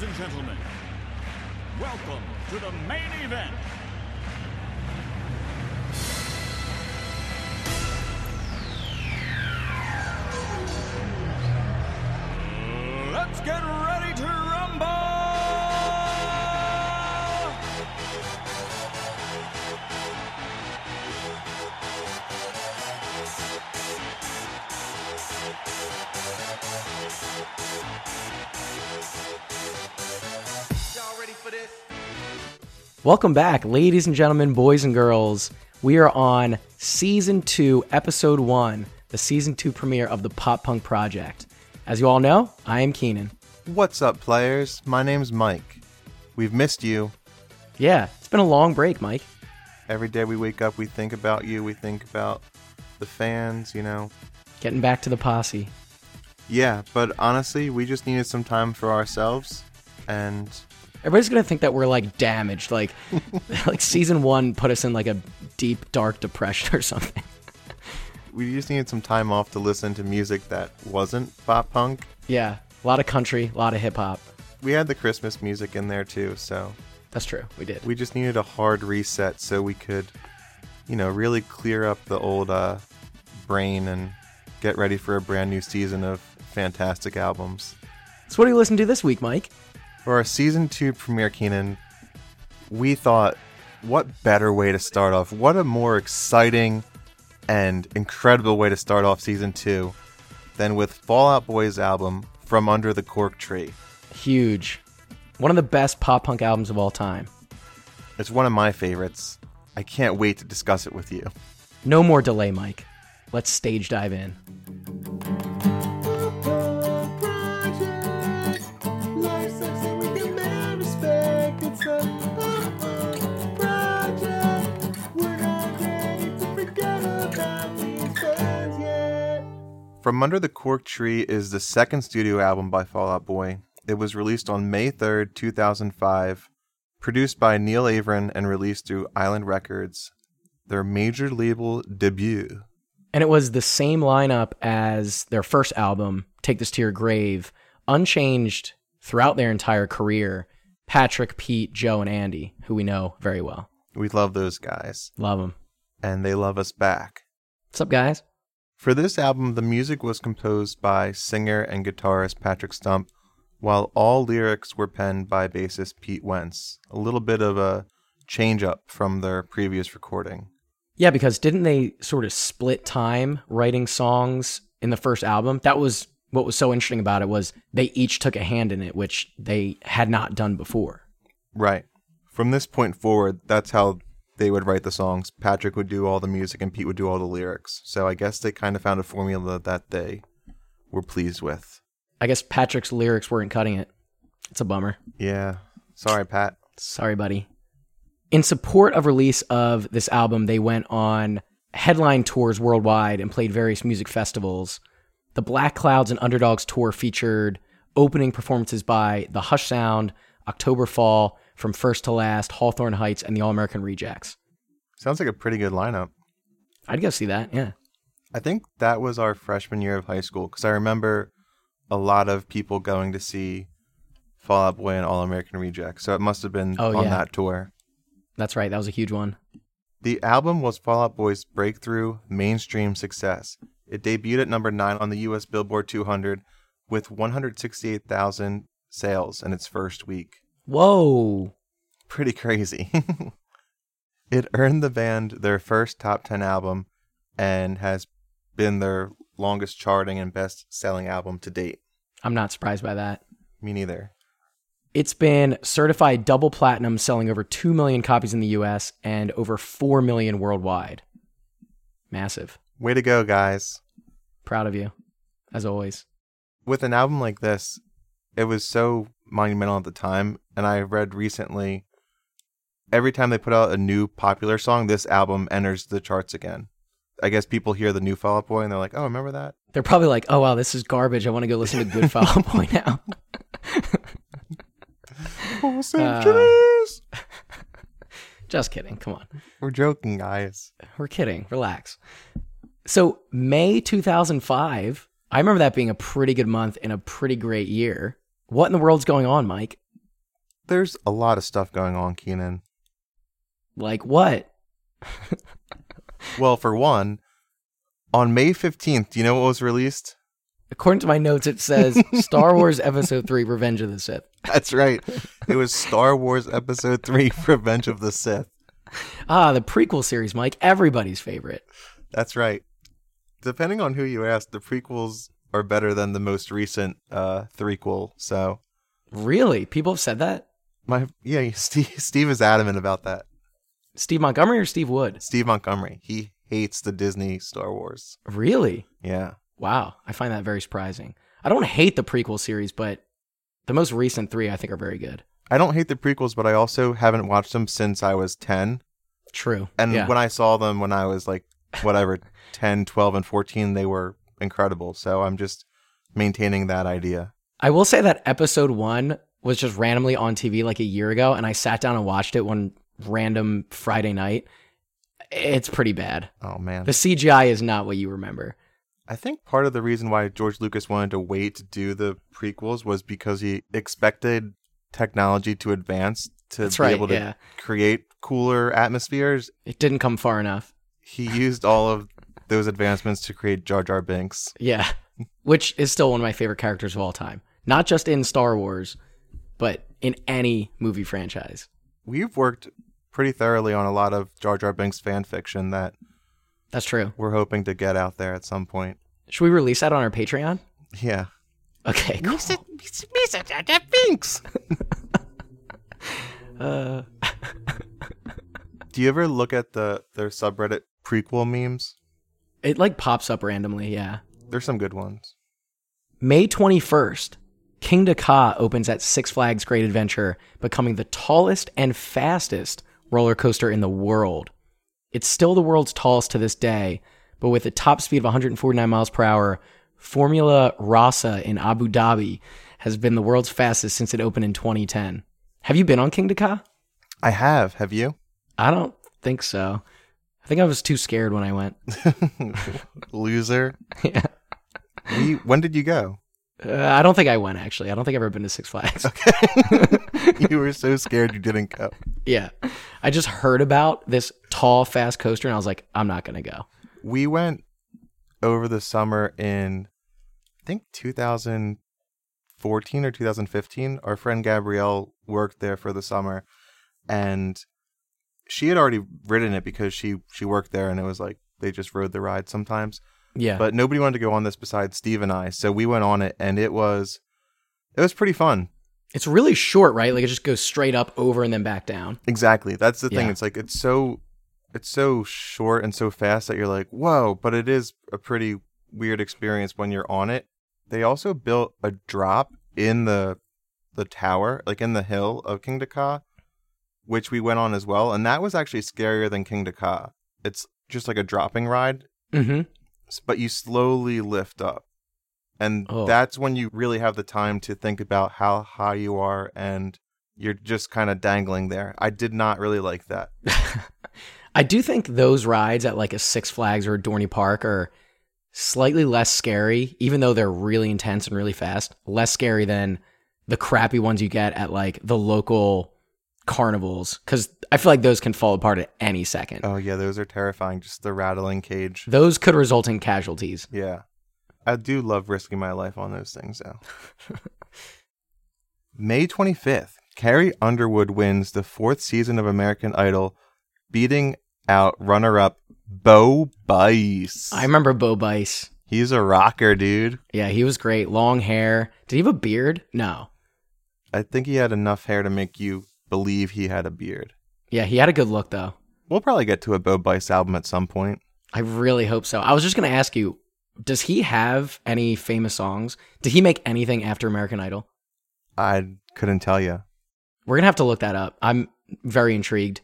Ladies and gentlemen, welcome to the main event. Welcome back, ladies and gentlemen, boys and girls. We are on season two, episode one, the season two premiere of the Pop Punk Project. As you all know, I am Keanan. What's up, players? My name's Mike. We've missed you. Yeah, it's been a long break, Mike. Every day we wake up, we think about you. We think about the fans, you know. Getting back to the posse. Yeah, but honestly, we just needed some time for ourselves. And Everybody's gonna think that we're like damaged, like like season one put us in like a deep, dark depression or something. we just needed some time off to listen to music that wasn't pop punk. Yeah, a lot of country, a lot of hip hop. We had the Christmas music in there too, so That's true. We did. we just needed a hard reset so we could, you know, really clear up the old uh, brain and get ready for a brand new season of fantastic albums. So what do you listen to this week, Mike? For our season two premiere, Keanan, we thought, what better way to start off? What a more exciting and incredible way to start off season two than with Fall Out Boy's album, From Under the Cork Tree. Huge. One of the best pop punk albums of all time. It's one of my favorites. I can't wait to discuss it with you. No more delay, Mike. Let's stage dive in. From Under the Cork Tree is the second studio album by Fall Out Boy. It was released on May 3rd, 2005, produced by Neal Avron and released through Island Records, their major label debut. And it was the same lineup as their first album, Take This to Your Grave, unchanged throughout their entire career. Patrick, Pete, Joe, and Andy, who we know very well. We love those guys, Love them. and they love us back. What's up, guys? For this album, the music was composed by singer and guitarist Patrick Stump, while all lyrics were penned by bassist Pete Wentz. A little bit of a change up from their previous recording. Yeah, because didn't they sort of split time writing songs in the first album? That was what was so interesting about it was they each took a hand in it, which they had not done before. Right. From this point forward, that's how they would write the songs. Patrick would do all the music and Pete would do all the lyrics. So I guess they kind of found a formula that they were pleased with. I guess Patrick's lyrics weren't cutting it. It's a bummer. Yeah. Sorry, Pat. Sorry, buddy. In support of release of this album, they went on headline tours worldwide and played various music festivals. The Black Clouds and Underdogs tour featured opening performances by The Hush Sound, October Fall, From First to Last, Hawthorne Heights, and the All American Rejects. Sounds like a pretty good lineup. I'd go see that, yeah. I think that was our freshman year of high school because I remember a lot of people going to see Fall Out Boy and All American Rejects. So it must have been Oh, on yeah. that tour. That's right, that was a huge one. The album was Fall Out Boy's breakthrough mainstream success. It debuted at number 9 on the US Billboard 200 with 168,000 sales in its first week. Whoa. Pretty crazy. it earned the band their first top 10 album and has been their longest charting and best selling album to date. I'm not surprised by that. Me neither. It's been certified double platinum, selling over 2 million copies in the US and over 4 million worldwide. Massive. Way to go, guys. Proud of you, as always. With an album like this, it was so monumental at the time. And I read recently every time they put out a new popular song, this album enters the charts again. I guess people hear the new Fall Out Boy and they're like, oh, remember that? They're probably like, oh, wow, this is garbage. I want to go listen to Good Fall Out Boy now. Oh, centuries! Just kidding. Come on. We're joking, guys. We're kidding. Relax. So, May 2005, I remember that being a pretty good month and a pretty great year. What in the world's going on, Mike? There's a lot of stuff going on, Keanan. Like what? Well, for one, on May 15th, do you know what was released? According to my notes, it says Star Wars Episode 3 Revenge of the Sith. That's right. it was Star Wars Episode 3 Revenge of the Sith. Ah, the prequel series, Mike. Everybody's favorite. That's right. Depending on who you ask, the prequels are better than the most recent uh threequel. So Really? People have said that? My yeah, Steve Steve is adamant about that. Steve Montgomery or Steve Wood? Steve Montgomery. He hates the Disney Star Wars. Really? Yeah. Wow. I find that very surprising. I don't hate the prequel series, but the most recent three I think are very good. I don't hate the prequels, but I also haven't watched them since I was 10. True. And yeah. when I saw them when I was like whatever 10, 12 and 14, they were incredible. So I'm just maintaining that idea. I will say that episode one was just randomly on TV like a year ago, and I sat down and watched it one random Friday night. It's pretty bad. Oh man. The CGI is not what you remember. I think part of the reason why George Lucas wanted to wait to do the prequels was because he expected technology to advance to That's be right, able to yeah. create cooler atmospheres. It didn't come far enough. He used all of those advancements to create Jar Jar Binks. Yeah. Which is still one of my favorite characters of all time. Not just in Star Wars, but in any movie franchise. We've worked pretty thoroughly on a lot of Jar Jar Binks fan fiction that That's true. we're hoping to get out there at some point. Should we release that on our Patreon? Yeah. Okay, cool. Mr. Jar Jar Binks. Uh, Do you ever look at the their subreddit prequel memes? it like pops up randomly, yeah. There's some good ones. May 21st, Kingda Ka opens at Six Flags Great Adventure, becoming the tallest and fastest roller coaster in the world. It's still the world's tallest to this day, but with a top speed of 149 miles per hour, Formula Rossa in Abu Dhabi has been the world's fastest since it opened in 2010. Have you been on Kingda Ka? I have. Have you? I don't think so. I think I was too scared when I went. Loser. Yeah. We, when did you go? Uh, I don't think I went actually. I don't think I've ever been to Six Flags. Okay. you were so scared you didn't go. Yeah. I just heard about this tall, fast coaster and I was like, I'm not going to go. We went over the summer in, I think 2014 or 2015. Our friend Gabrielle worked there for the summer, and she had already ridden it because she she worked there, and it was like they just rode the ride sometimes. Yeah. But nobody wanted to go on this besides Steve and I, so we went on it, and it was it was pretty fun. it's really short, right? Like it just goes straight up over and then back down. Exactly. That's the thing. Yeah. It's like it's so it's so short and so fast that you're like, whoa, but it is a pretty weird experience when you're on it. They also built a drop in the the tower, like in the hill of Kingda Ka, which we went on as well, and that was actually scarier than Kingda Ka. It's just like a dropping ride, Mm-hmm. But you slowly lift up. And Oh. that's when you really have the time to think about how high you are and you're just kind of dangling there. I did not really like that. I do think those rides at like a Six Flags or a Dorney Park are slightly less scary, even though they're really intense and really fast. Less scary than the crappy ones you get at like the local carnivals, because I feel like those can fall apart at any second. Oh yeah, those are terrifying. Just the rattling cage. Those could result in casualties. Yeah. I do love risking my life on those things though. May 25th, Carrie Underwood wins the fourth season of American Idol, beating out runner-up Bo Bice. I remember Bo Bice. He's a rocker, dude. Yeah, he was great. Long hair. Did he have a beard? No. I think he had enough hair to make you believe he had a beard. Yeah, he had a good look though. We'll probably get to a Bo Bice album at some point. I really hope so. I was just going to ask you, does he have any famous songs? Did he make anything after American Idol? I couldn't tell you. We're going to have to look that up. I'm very intrigued.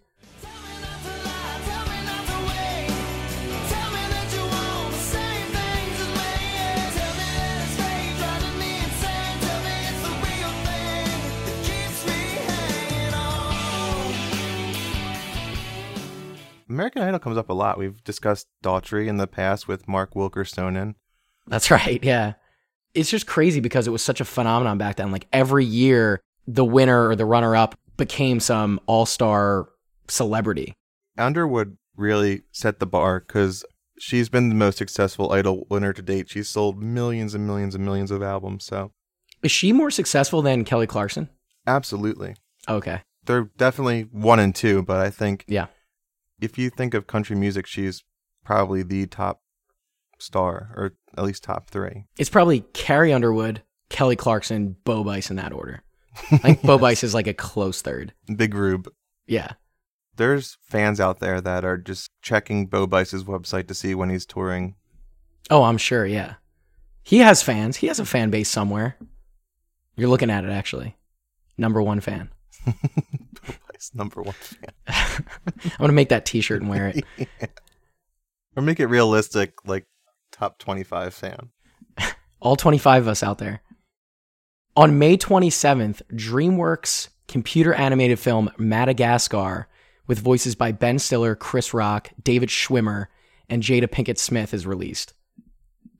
American Idol comes up a lot. We've discussed Daughtry in the past with Mark Wilkersonen. That's right. Yeah. It's just crazy because it was such a phenomenon back then. Like every year, the winner or the runner up became some all star celebrity. Underwood really set the bar because she's been the most successful Idol winner to date. She's sold millions and millions and millions of albums. So, Is she more successful than Kelly Clarkson? absolutely. Okay. They're definitely one and two, but I think Yeah. If you think of country music, she's probably the top star, or at least top three. It's probably Carrie Underwood, Kelly Clarkson, Bo Bice in that order. I think Bo Bice is like a close third. Big Rube. Yeah. There's fans out there that are just checking Bo Bice's website to see when he's touring. Oh, I'm sure. Yeah. He has fans. He has a fan base somewhere. You're looking at it, actually. Number one fan. Number one fan. I'm to make that t shirt and wear it. Or make it realistic, like top 25 fan. All 25 of us out there. On May 27th, DreamWorks computer animated film Madagascar, with voices by Ben Stiller, Chris Rock, David Schwimmer, and Jada Pinkett Smith, is released.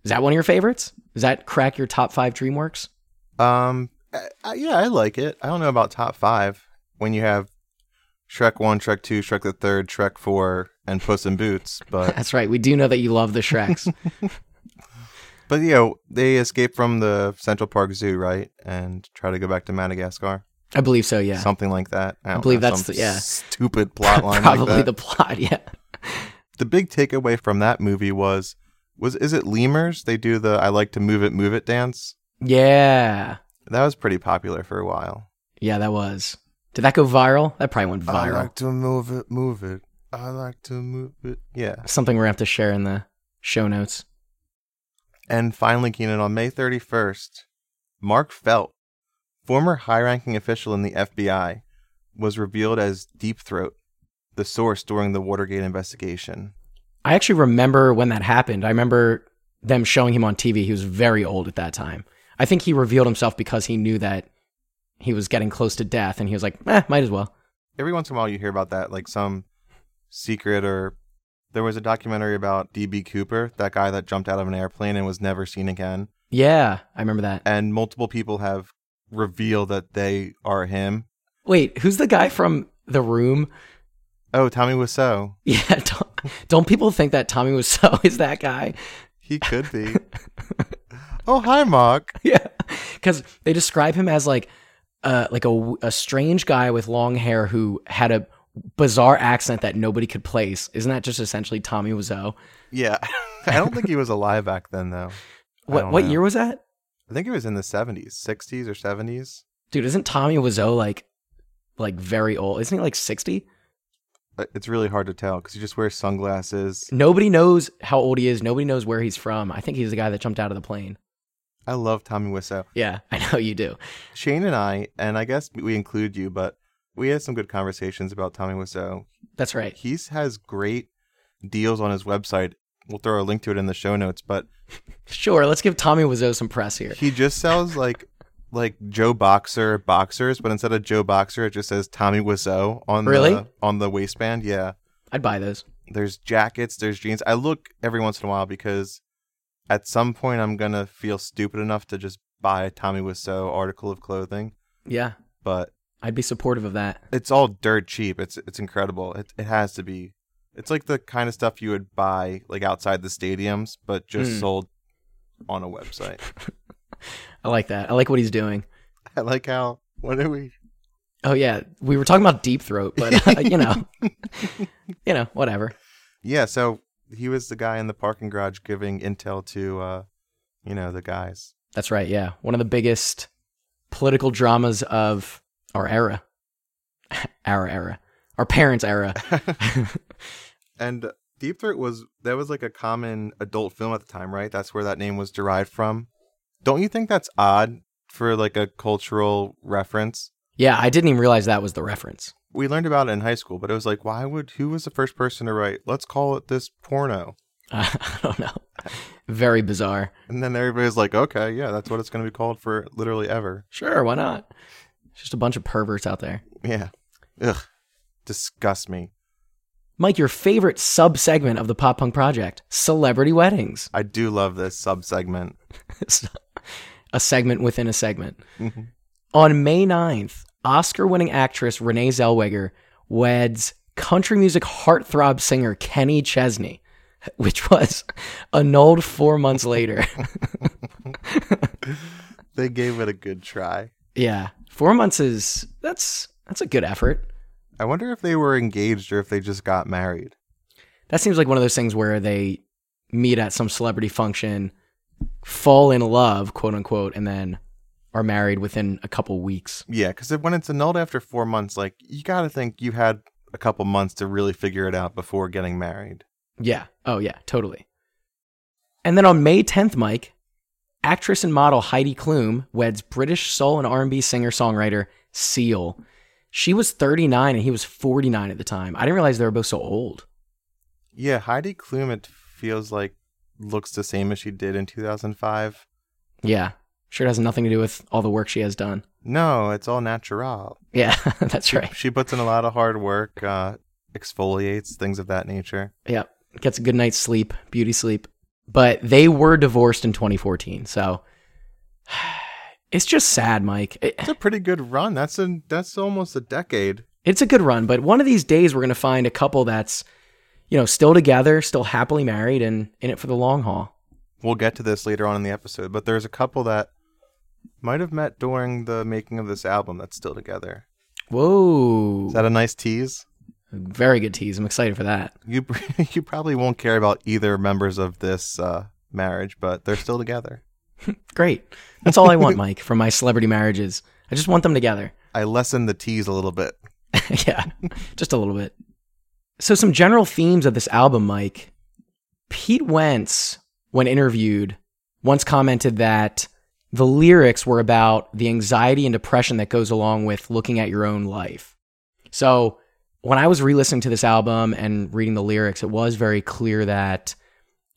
Is that one of your favorites? Does that crack your top five DreamWorks? Um, I, I- yeah, I like it. I don't know about top five when you have Shrek 1, Shrek 2, Shrek the Third, Shrek 4, and Puss in Boots, but That's right. We do know that you love the Shreks. But you know, they escape from the Central Park Zoo, right, and try to go back to Madagascar, I believe so, yeah. something like that. I, don't believe know, that's some the- yeah. stupid plot line. Probably like the plot, yeah. the big takeaway from that movie was was is it lemurs? They do the I like to move it, move it dance. Yeah. That was pretty popular for a while. Yeah, that was. Did that go viral? That probably went viral. I like to move it, move it. I like to move it. Yeah. Something we're going to have to share in the show notes. And finally, Keanan, on May 31st, Mark Felt, former high ranking official in the FBI, was revealed as Deep Throat, the source during the Watergate investigation. I actually remember when that happened. I remember them showing him on TV. He was very old at that time. I think he revealed himself because he knew that he was getting close to death and he was like, eh, might as well. Every once in a while, you hear about that, like some secret or. There was a documentary about D.B. Cooper, that guy that jumped out of an airplane and was never seen again. Yeah, I remember that. And multiple people have revealed that they are him. Wait, who's the guy from The Room? Oh, Tommy Wiseau. Yeah, don't, don't people think that Tommy Wiseau is that guy? He could be. oh, hi, Mark. Yeah, because they describe him as like, uh, like a, a strange guy with long hair who had a bizarre accent that nobody could place. Isn't that just essentially Tommy Wiseau? Yeah. I don't think he was alive back then, though. What what know. year was that, I think it was in the 70s, 60s or 70s. dude? Isn't Tommy Wiseau like, like very old? Isn't he like sixty? Uh, It's really hard to tell because he just wears sunglasses. Nobody knows how old he is. Nobody knows where he's from. I think he's the guy that jumped out of the plane. I love Tommy Wiseau. Yeah, I know you do. Shane and I, and I guess we include you, but we had some good conversations about Tommy Wiseau. That's right. He has great deals on his website. We'll throw a link to it in the show notes, but Sure, let's give Tommy Wiseau some press here. he just sells like like Joe Boxer boxers, but instead of Joe Boxer, it just says Tommy Wiseau on Really? the on the waistband. Yeah. I'd buy those. there's jackets, there's jeans. I look every once in a while because at some point I'm gonna feel stupid enough to just buy a Tommy Wiseau article of clothing, Yeah, but I'd be supportive of that. it's all dirt cheap. It's it's incredible. It it has to be. It's like the kind of stuff you would buy like outside the stadiums, but just Mm. sold on a website. I like that. I like what he's doing. I like how what are we? Oh yeah, we were talking about deep throat, but uh, you know, you know, whatever. Yeah, so he was the guy in the parking garage giving intel to uh you know the guys. That's right. Yeah, one of the biggest political dramas of our era, our era, our parents' era. And Deep Throat was that was like a common adult film at the time, right? That's where that name was derived from. Don't you think that's odd for like a cultural reference? yeah, I didn't even realize that was the reference. We learned about it in high school, but it was like, why would who was the first person to write? Let's call it this porno. I don't know. Very bizarre. And then everybody's like, okay, yeah, that's what it's going to be called for literally ever. Sure, why not? Just a bunch of perverts out there. Yeah. Ugh. Disgust me. Mike, your favorite sub segment of the Pop Punk Project, celebrity weddings. I do love this sub segment. a segment within a segment. Mhm. On May 9th, Oscar winning actress Renee Zellweger weds country music heartthrob singer Kenny Chesney, which was annulled four months later. They gave it a good try. yeah, four months is that's that's a good effort. I wonder if they were engaged or if they just got married. That seems like one of those things where they meet at some celebrity function, fall in love, quote unquote, and then are married within a couple weeks. Yeah, because when it's annulled after four months, like you got to think you had a couple months to really figure it out before getting married. Yeah. Oh, yeah, totally. And then on May 10th, Mike, actress and model Heidi Klum weds British soul and R&B singer-songwriter Seal. She was 39 and he was 49 at the time. I didn't realize they were both so old. Yeah, Heidi Klum, it feels like looks the same as she did in 2005. Yeah. Sure it has nothing to do with all the work she has done. No, it's all natural. Yeah, that's right. She puts in a lot of hard work, uh, exfoliates, things of that nature. Yep. Gets a good night's sleep, beauty sleep. But they were divorced in 2014. So it's just sad, Mike. It- It's a pretty good run. That's a that's almost a decade. it's a good run, but one of these days we're going to find a couple that's, you know, still together, still happily married and in it for the long haul. We'll get to this later on in the episode, but there's a couple that might have met during the making of this album that's still together. Whoa. Is that a nice tease? Very good tease. I'm excited for that. You you probably won't care about either members of this uh, marriage, but they're still together. Great. That's all I want, Mike, from my celebrity marriages. I just want them together. I lessened the tease a little bit. yeah, just a little bit. So, some general themes of this album, Mike. Pete Wentz, when interviewed, once commented that the lyrics were about the anxiety and depression that goes along with looking at your own life. So, when I was re listening to this album and reading the lyrics, it was very clear that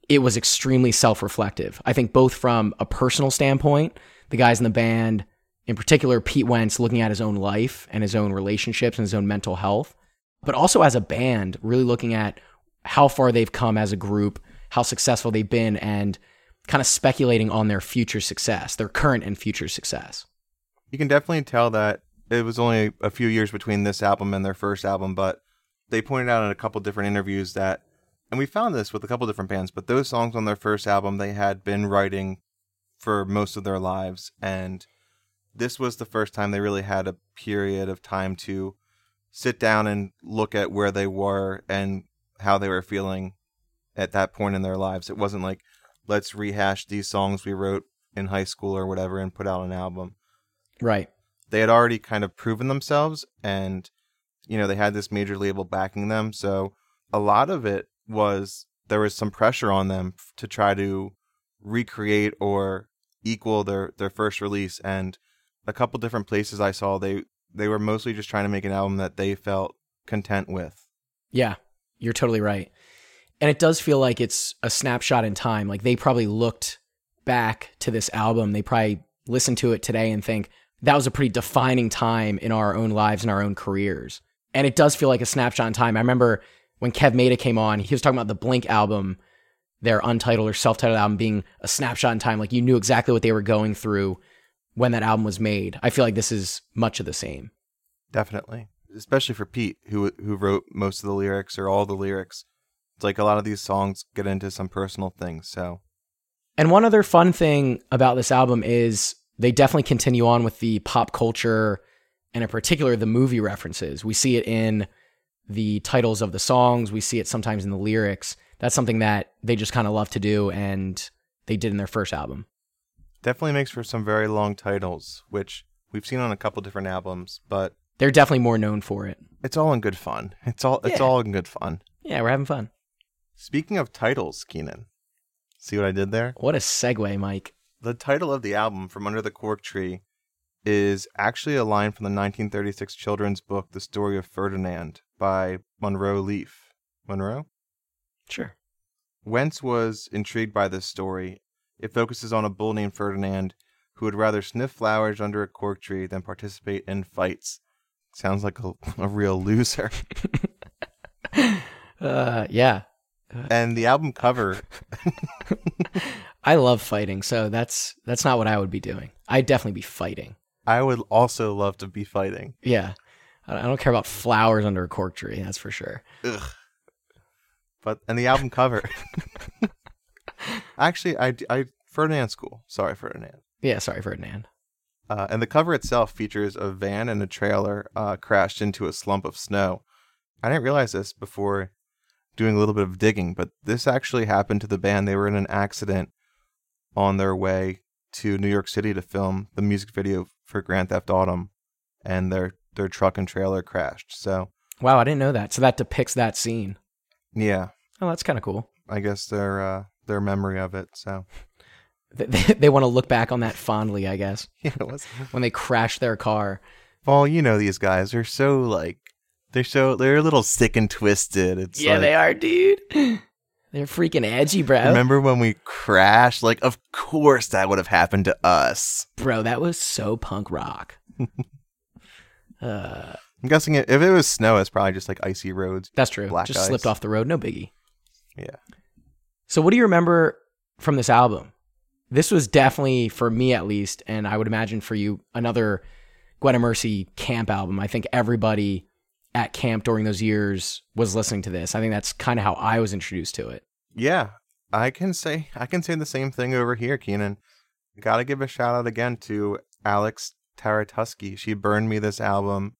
it was extremely self reflective. I think both from a personal standpoint, the guys in the band, in particular, Pete Wentz looking at his own life and his own relationships and his own mental health, but also as a band, really looking at how far they've come as a group, how successful they've been, and kind of speculating on their future success, their current and future success. You can definitely tell that it was only a few years between this album and their first album, but they pointed out in a couple different interviews that, and we found this with a couple different bands, but those songs on their first album they had been writing for most of their lives, and this was the first time they really had a period of time to sit down and look at where they were and how they were feeling at that point in their lives. It wasn't like, let's rehash these songs we wrote in high school or whatever and put out an album Right. they had already kind of proven themselves and you know they had this major label backing them so a lot of it was there was some pressure on them to try to recreate or equal their their first release and a couple different places i saw they they were mostly just trying to make an album that they felt content with Yeah, you're totally right. And it does feel like it's a snapshot in time. Like they probably looked back to this album, they probably listened to it today and think that was a pretty defining time in our own lives and our own careers. And it does feel like a snapshot in time. I remember when Kev Mata came on, he was talking about the Blink album, their untitled or self-titled album being a snapshot in time. Like you knew exactly what they were going through when that album was made. I feel like this is much of the same. definitely especially for pete who who wrote most of the lyrics or all the lyrics it's like a lot of these songs get into some personal things so And one other fun thing about this album is they definitely continue on with the pop culture and in particular the movie references. We see it in the titles of the songs, we see it sometimes in the lyrics. That's something that they just kind of love to do and they did in their first album. definitely makes for some very long titles, which we've seen on a couple different albums, but They're definitely more known for it. it's all in good fun. It's all it's Yeah. all in good fun. Yeah, we're having fun. Speaking of titles, Keanan, see what I did there? What a segue, Mike. The title of the album, From Under the Cork Tree, is actually a line from the 1936 children's book The Story of Ferdinand by Munro Leaf. Monroe? Sure. Wentz was intrigued by this story. It focuses on a bull named Ferdinand who would rather sniff flowers under a cork tree than participate in fights. Sounds like a, a real loser. Uh, yeah. And the album cover, I love fighting, so that's that's not what I would be doing. I'd definitely be fighting. I would also love to be fighting. Yeah. I don't care about flowers under a cork tree, that's for sure. Ugh. But and the album cover. Actually, I I Ferdinand School. Sorry, Ferdinand. Yeah, sorry, Ferdinand. Uh, and the cover itself features a van and a trailer uh, crashed into a slump of snow. I didn't realize this before doing a little bit of digging, but this actually happened to the band. They were in an accident on their way to New York City to film the music video for Grand Theft Autumn, and their their truck and trailer crashed. So Wow, I didn't know that. So that depicts that scene. yeah, Oh, that's kind of cool. I guess their uh, their memory of it. So They, they, they want to look back on that fondly, I guess, yeah, when they crash their car. Well, you know these guys. They're so like they're so they're a little sick and twisted. It's yeah, like, they are, dude. They're freaking edgy, bro. Remember when we crashed? Like, of course that would have happened to us. Bro, that was so punk rock. uh, I'm guessing if it was snow, it's probably just like icy roads. that's true. Black Just ice. slipped off the road, no biggie. Yeah. So, what do you remember from this album? This was definitely, for me at least, and I would imagine for you, another Gwen Mercy camp album. I think everybody at camp during those years was listening to this. I think that's kind of how I was introduced to it. Yeah, I can say I can say the same thing over here, Keanan. Got to give a shout out again to Alex Taratuski. She burned me this album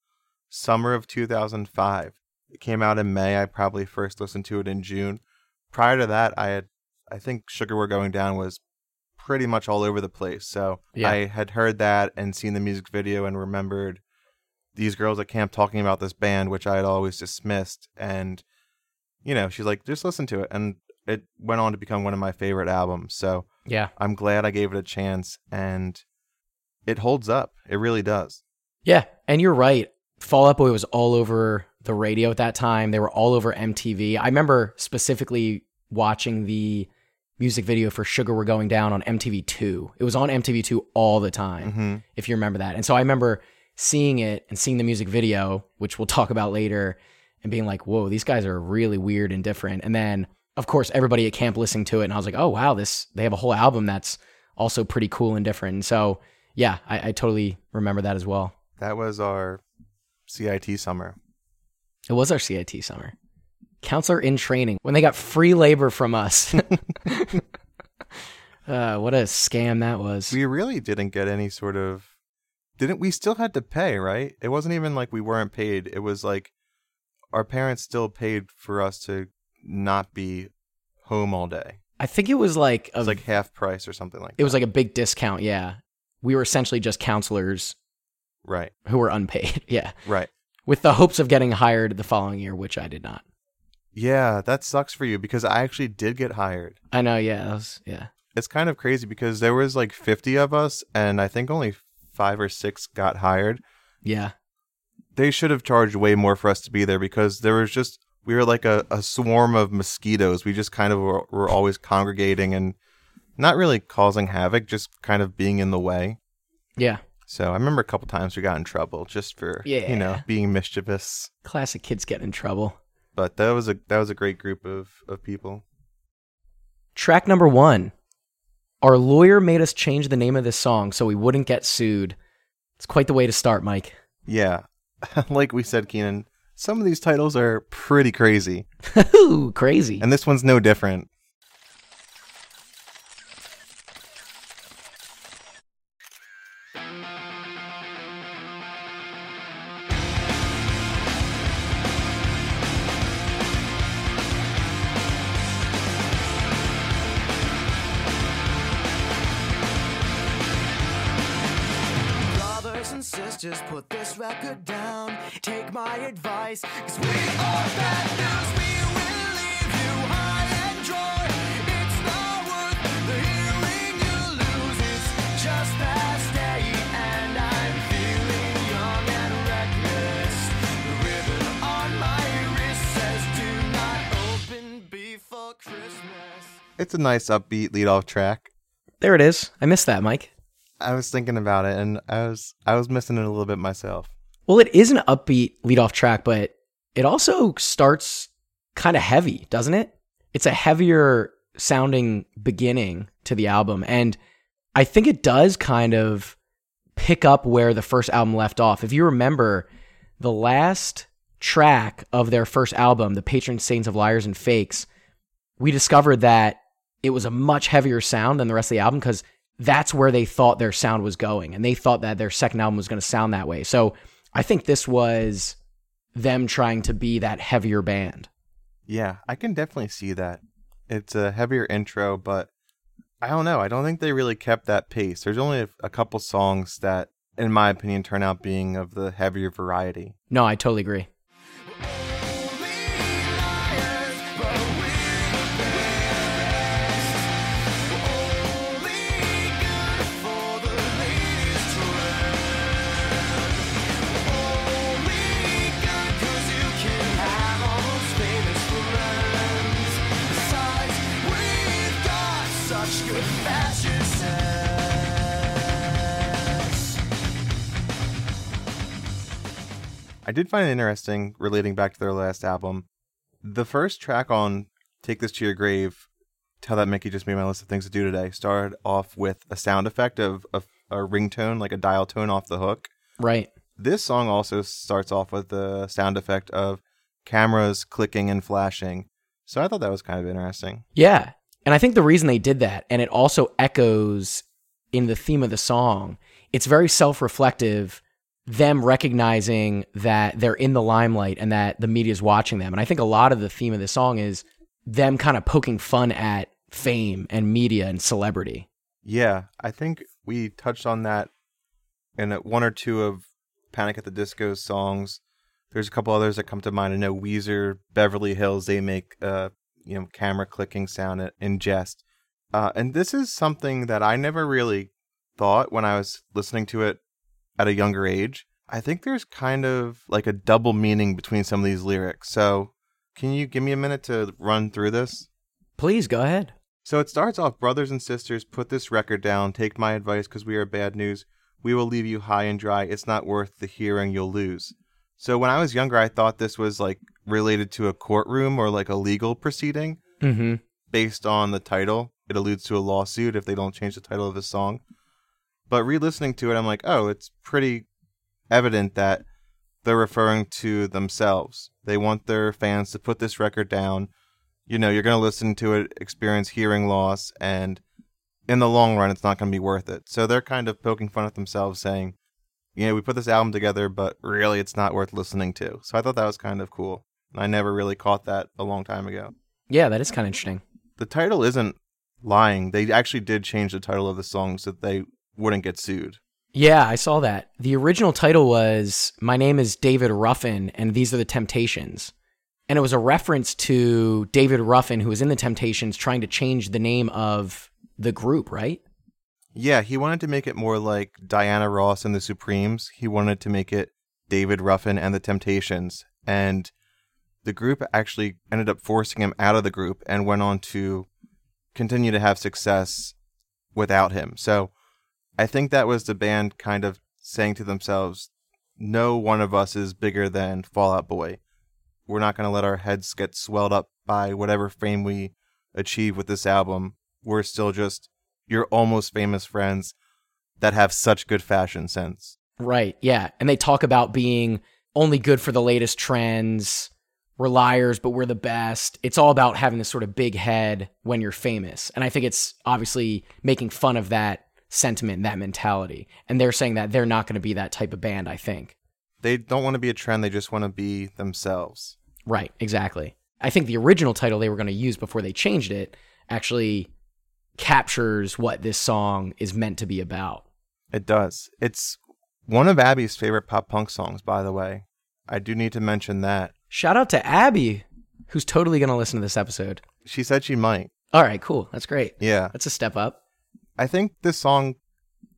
summer of 2005. It came out in May. I probably first listened to it in June. Prior to that, I had I think Sugar We're Going Down was pretty much all over the place. So Yeah. I had heard that and seen the music video and remembered these girls at camp talking about this band, which I had always dismissed. And you know, she's like, just listen to it, and it went on to become one of my favorite albums. So Yeah. I'm glad I gave it a chance, and it holds up. It really does. Yeah, and you're right. Fall Out Boy was all over the radio at that time. They were all over MTV. I remember specifically watching the music video for Sugar We're Going Down on MTV2. It was on MTV2 all the time, hmm if you remember that. And so I remember seeing it and seeing the music video, which we'll talk about later, and being like, whoa, these guys are really weird and different. And then, of course, everybody at camp listening to it, and I was like, oh, wow, this, they have a whole album that's also pretty cool and different. And so, yeah, I, I totally remember that as well. That was our CIT summer. It was our CIT summer. Counselor in training when they got free labor from us. uh, what a scam that was. We really didn't get any sort of. Didn't we still had to pay? Right? It wasn't even like we weren't paid. It was like our parents still paid for us to not be home all day. I think it was like It was like half price or something like. That. It was like a big discount. Yeah, we were essentially just counselors right, who were unpaid. yeah, right. with the hopes of getting hired the following year, which I did not. Yeah, that sucks for you because I actually did get hired. I know. Yeah, that was yeah. It's kind of crazy because there was like 50 of us and I think only 5 or 6 got hired. Yeah, They should have charged way more for us to be there because there was just we were like a, a swarm of mosquitoes. We just kind of were, were always congregating and not really causing havoc, just kind of being in the way. yeah. So I remember a couple times we got in trouble just for you know being mischievous. Classic kids getting in trouble. But that was a that was a great group of of people. Track number one. Our lawyer made us change the name of this song so we wouldn't get sued. It's quite the way to start, Mike. Yeah, like we said, Keanan. Some of these titles are pretty crazy, Ooh, crazy. and this one's no different. Advice, cause we are bad news. We will leave you high and dry. It's not worth the hearing you lose. It's just that state, and I'm feeling young and reckless. The ribbon on my wrist says, Do not open before Christmas. It's a nice upbeat lead off track. There it is. I missed that, Mike. I was thinking about it, and I was I was missing it a little bit myself. Well, it is an upbeat leadoff track, but it also starts kind of heavy, doesn't it? It's a heavier sounding beginning to the album. And I think it does kind of pick up where the first album left off. If you remember, the last track of their first album, The Patron Saints of Liars and Fakes, we discovered that it was a much heavier sound than the rest of the album because that's where they thought their sound was going. And they thought that their second album was going to sound that way. So I think this was them trying to be that heavier band. Yeah, I can definitely see that. It's a heavier intro, but I don't know. I don't think they really kept that pace. There's only a, a couple songs that, in my opinion, turn out being of the heavier variety. No, I totally agree. I did find it interesting, relating back to their last album. The first track on Take This to Your Grave, Tell That Mickey Just Made My List of Things to Do Today, started off with a sound effect of, of a ringtone, like a dial tone off the hook. Right. This song also starts off with the sound effect of cameras clicking and flashing. So I thought that was kind of interesting. Yeah. And I think the reason they did that, and it also echoes in the theme of the song, it's very self reflective, them recognizing that they're in the limelight and that the media is watching them. And I think a lot of the theme of the song is them kind of poking fun at fame and media and celebrity. Yeah, I think we touched on that in one or two of Panic at the Disco's songs. There's a couple others that come to mind. I know Weezer, Beverly Hills, they make uh, you know camera clicking sound in jest. Uh, and this is something that I never really thought when I was listening to it at a younger age. I think there's kind of like a double meaning between some of these lyrics. So, can you give me a minute to run through this? Please go ahead. So it starts off Brothers and sisters, put this record down. Take my advice because we are bad news. We will leave you high and dry. It's not worth the hearing you'll lose. So when I was younger, I thought this was like related to a courtroom or like a legal proceeding Mm-hmm. based on the title. It alludes to a lawsuit if they don't change the title of the song. But re listening to it, I'm like, oh, it's pretty evident that they're referring to themselves. They want their fans to put this record down. You know, you're going to listen to it, experience hearing loss, and in the long run, it's not going to be worth it. So they're kind of poking fun at themselves, saying, you know, we put this album together, but really it's not worth listening to. So I thought that was kind of cool. And I never really caught that a long time ago Yeah, that is kind of interesting. the title isn't lying. They actually did change the title of the song so that they wouldn't get sued. Yeah, I saw that. The original title was My Name is David Ruffin, and These Are the Temptations. And it was a reference to David Ruffin, who was in the Temptations, trying to change the name of the group, right? Yeah, he wanted to make it more like Diana Ross and the Supremes. He wanted to make it David Ruffin and the Temptations. And the group actually ended up forcing him out of the group and went on to continue to have success without him. So I think that was the band kind of saying to themselves, no one of us is bigger than Fall Out Boy. We're not going to let our heads get swelled up by whatever fame we achieve with this album. We're still just your almost famous friends that have such good fashion sense. Right, yeah. And they talk about being only good for the latest trends. We're liars, but we're the best. It's all about having this sort of big head when you're famous. And I think it's obviously making fun of that sentiment, that mentality. And they're saying that they're not going to be that type of band, I think. They don't want to be a trend, they just want to be themselves. Right, exactly. I think the original title they were going to use before they changed it actually captures what this song is meant to be about. It does. It's one of Abby's favorite pop punk songs, by the way. I do need to mention that. Shout out to Abby, who's totally going to listen to this episode. She said she might. All right, cool. That's great. Yeah. That's a step up. I think this song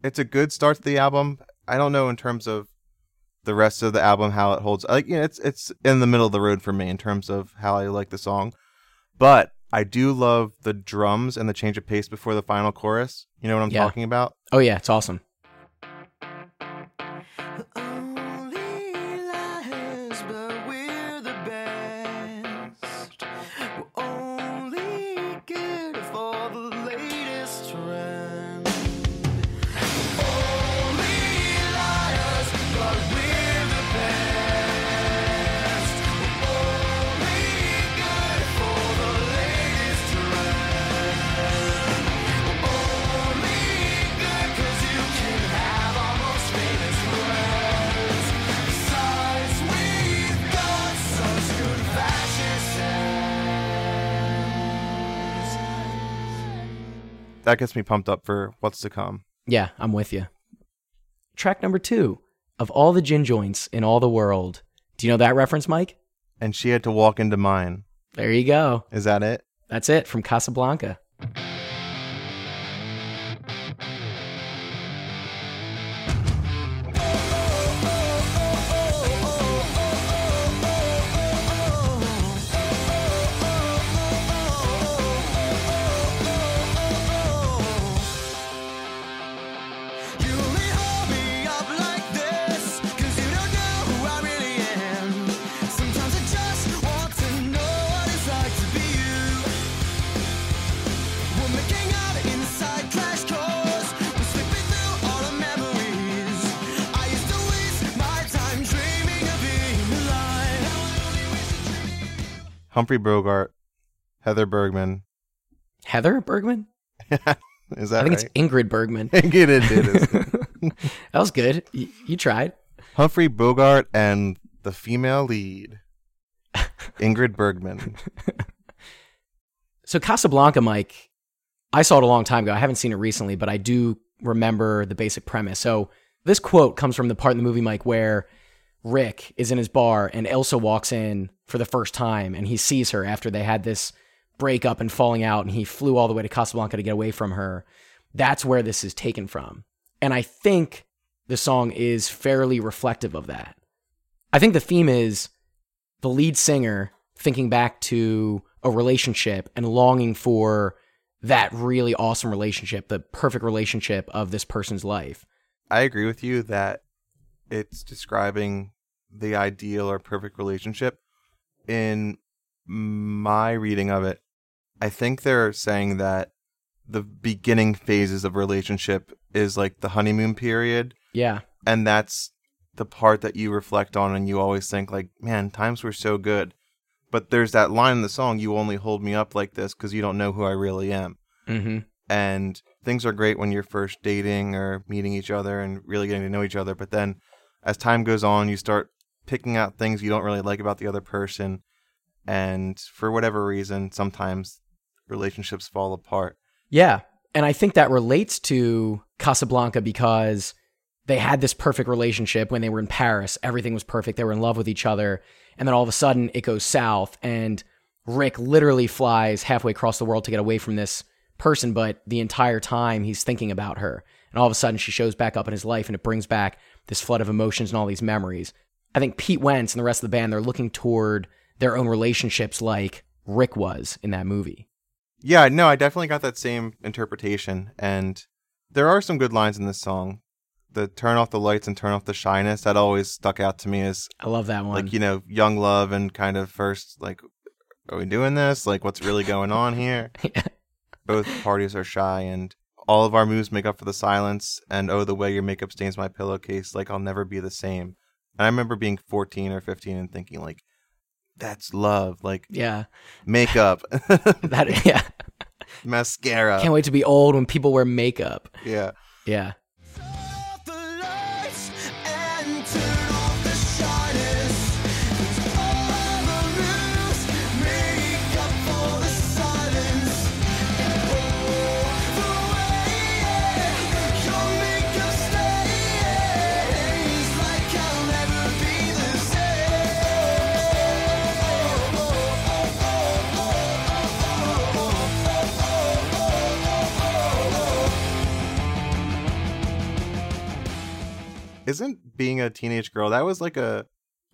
it's a good start to the album. I don't know in terms of the rest of the album how it holds. Like you know, it's it's in the middle of the road for me in terms of how I like the song. But I do love the drums and the change of pace before the final chorus. You know what I'm Yeah. talking about? Oh, yeah, it's awesome. That gets me pumped up for what's to come. Yeah, I'm with you. Track number two of all the gin joints in all the world. Do you know that reference, Mike? And she had to walk into mine. There you go. Is that it? That's it from Casablanca. Humphrey Bogart, Heather Bergman. Heather Bergman? Is that I think right? it's Ingrid Bergman. Ingrid think it is. It is. that was good. You, you tried. Humphrey Bogart and the female lead, Ingrid Bergman. So Casablanca, Mike, I saw it a long time ago. I haven't seen it recently, but I do remember the basic premise. So this quote comes from the part in the movie, Mike, where Rick is in his bar and Elsa walks in for the first time and he sees her after they had this breakup and falling out and he flew all the way to Casablanca to get away from her. That's where this is taken from. And I think the song is fairly reflective of that. I think the theme is the lead singer thinking back to a relationship and longing for that really awesome relationship, the perfect relationship of this person's life. I agree with you that it's describing the ideal or perfect relationship. In my reading of it, I think they're saying that the beginning phases of relationship is like the honeymoon period, Yeah. and that's the part that you reflect on and you always think like, man, times were so good. But there's that line in the song, you only hold me up like this because you don't know who I really am Mm-hmm. and things are great when you're first dating or meeting each other and really getting to know each other but then as time goes on you start picking out things you don't really like about the other person and for whatever reason sometimes relationships fall apart Yeah. And I think that relates to Casablanca because they had this perfect relationship when they were in Paris. Everything was perfect. They were in love with each other. And then all of a sudden it goes south and Rick literally flies halfway across the world to get away from this person, but the entire time he's thinking about her. And all of a sudden she shows back up in his life and it brings back this flood of emotions and all these memories. I think Pete Wentz and the rest of the band, they're looking toward their own relationships like Rick was in that movie. yeah no i definitely got that same interpretation and there are some good lines in this song the turn off the lights and turn off the shyness that always stuck out to me as I love that one. like you know young love and kind of first like are we doing this like what's really going on here both parties are shy and all of our moves make up for the silence and oh the way your makeup stains my pillowcase like i'll never be the same and i remember being 14 or 15 and thinking like that's love like yeah. makeup That yeah. mascara Can't wait to be old when people wear makeup. yeah Yeah. Isn't being a teenage girl that was like a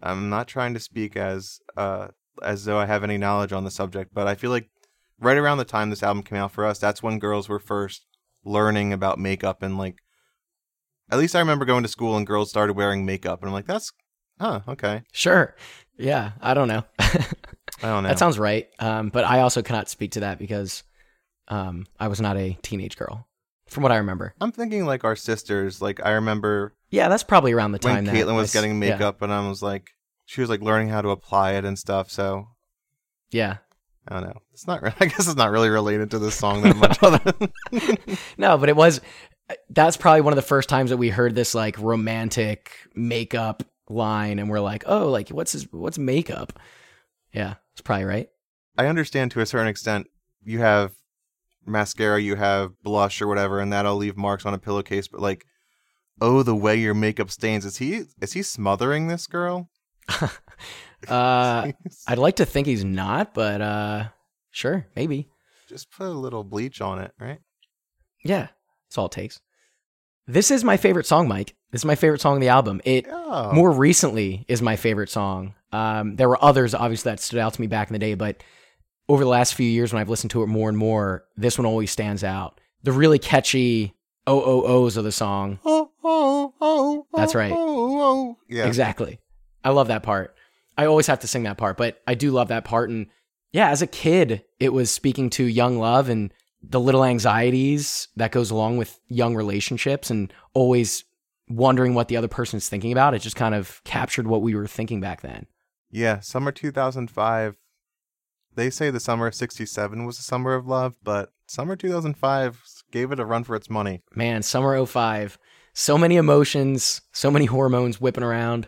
i'm not trying to speak as uh as though i have any knowledge on the subject but i feel like right around the time this album came out for us that's when girls were first learning about makeup and like at least i remember going to school and girls started wearing makeup and i'm like that's huh okay Sure. Yeah. I don't know. i don't know that sounds right. Um, but I also cannot speak to that because um, I was not a teenage girl, from what I remember. i'm thinking like our sisters like i remember Yeah, that's probably around the when time that caitlin was I s- getting yeah. makeup and i was like she was like learning how to apply it and stuff so Yeah. I don't know. It's not. re- I guess it's not really related to this song that much. other than- No, but it was. Uh, that's probably one of the first times that we heard this like romantic makeup line, and we're like, oh, like what's his what's makeup? Yeah, it's probably right. I understand to a certain extent. You have mascara, you have blush or whatever, and that'll leave marks on a pillowcase. But like, oh, the way your makeup stains. Is he is he smothering this girl? Uh, I'd like to think he's not, but uh, sure, maybe. Just put a little bleach on it, right? Yeah, that's all it takes. This is my favorite song, Mike. This is my favorite song on the album. It Yeah. more recently is my favorite song. Um, there were others, obviously, that stood out to me back in the day, but over the last few years, when I've listened to it more and more, this one always stands out. The really catchy oh oh ohs of the song. Oh, oh, oh, That's oh, right. Oh, oh. Yeah. Exactly. I love that part. I always have to sing that part, but I do love that part. And yeah, as a kid, it was speaking to young love and the little anxieties that goes along with young relationships and always wondering what the other person's thinking about. It just kind of captured what we were thinking back then. Yeah, summer 2005. They say the summer of 67 was the summer of love, but summer 2005 gave it a run for its money. Man, summer 05. So many emotions, so many hormones whipping around.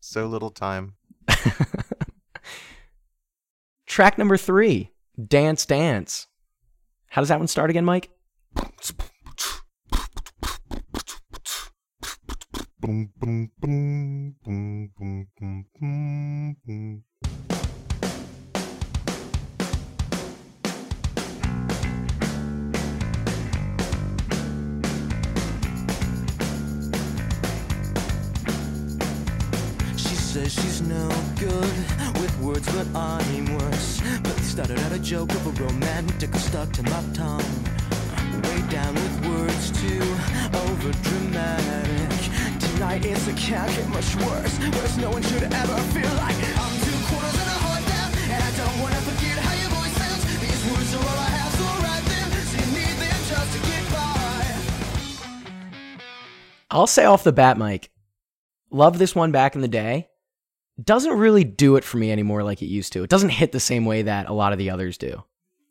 So little time. Track number three, Dance Dance. How does that one start again, Mike? says she's no good with words, but I'm worse. But started out a joke of a romantic stuck to my tongue. Way down with words too over dramatic. Tonight it's a can't get much worse. Worse, no one should ever feel like I'm two quarters and a heart down, and I don't wanna forget how your voice sounds. These words are all I have, so write them. So you need them just to get by. I'll say off the bat, Mike, love this one back in the day. Doesn't really do it for me anymore like it used to. It doesn't hit the same way that a lot of the others do.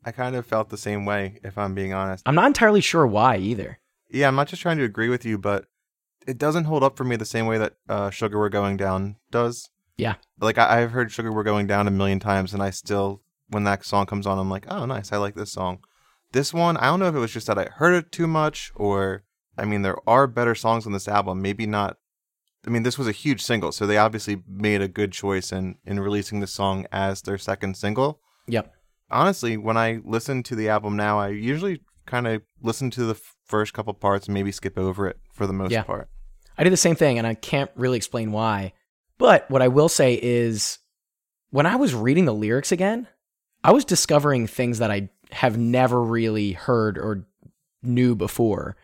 I kind of felt the same way, if I'm being honest. I'm not entirely sure why either. Yeah, I'm not just trying to agree with you, but it doesn't hold up for me the same way that uh, Sugar We're Going Down does. Yeah. Like, I- I've heard Sugar We're Going Down a million times, and I still, when that song comes on, I'm like, oh, nice, I like this song. This one, I don't know if it was just that I heard it too much, or, I mean, there are better songs on this album. Maybe not. I mean, this was a huge single, so they obviously made a good choice in, in releasing the song as their second single. Yep. honestly, when I listen to the album now, I usually kind of listen to the first couple parts and maybe skip over it for the most Yeah. part. I do the same thing and I can't really explain why. But what I will say is when I was reading the lyrics again, I was discovering things that I have never really heard or knew before.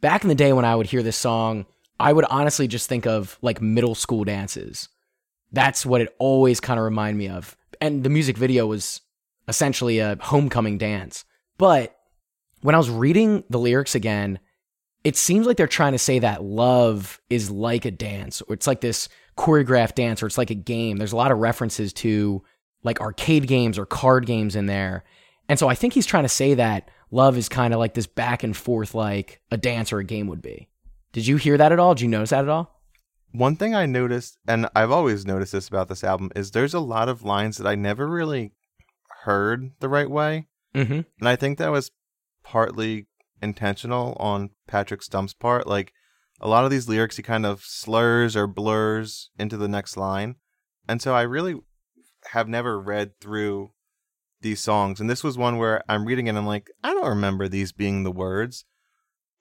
Back in the day when I would hear this song, I would honestly just think of like middle school dances. That's what it always kind of reminded me of. And the music video was essentially a homecoming dance. But when I was reading the lyrics again, it seems like they're trying to say that love is like a dance, or it's like this choreographed dance, or it's like a game. There's a lot of references to like arcade games or card games in there. And so I think he's trying to say that love is kind of like this back and forth, like a dance or a game would be. Did you hear that at all? Did you notice that at all? One thing I noticed, and I've always noticed this about this album, is there's a lot of lines that I never really heard the right way. Mm-hmm. And I think that was partly intentional on Patrick Stump's part. Like a lot of these lyrics, he kind of slurs or blurs into the next line. And so I really have never read through these songs. And this was one where I'm reading it and I'm like, I don't remember these being the words.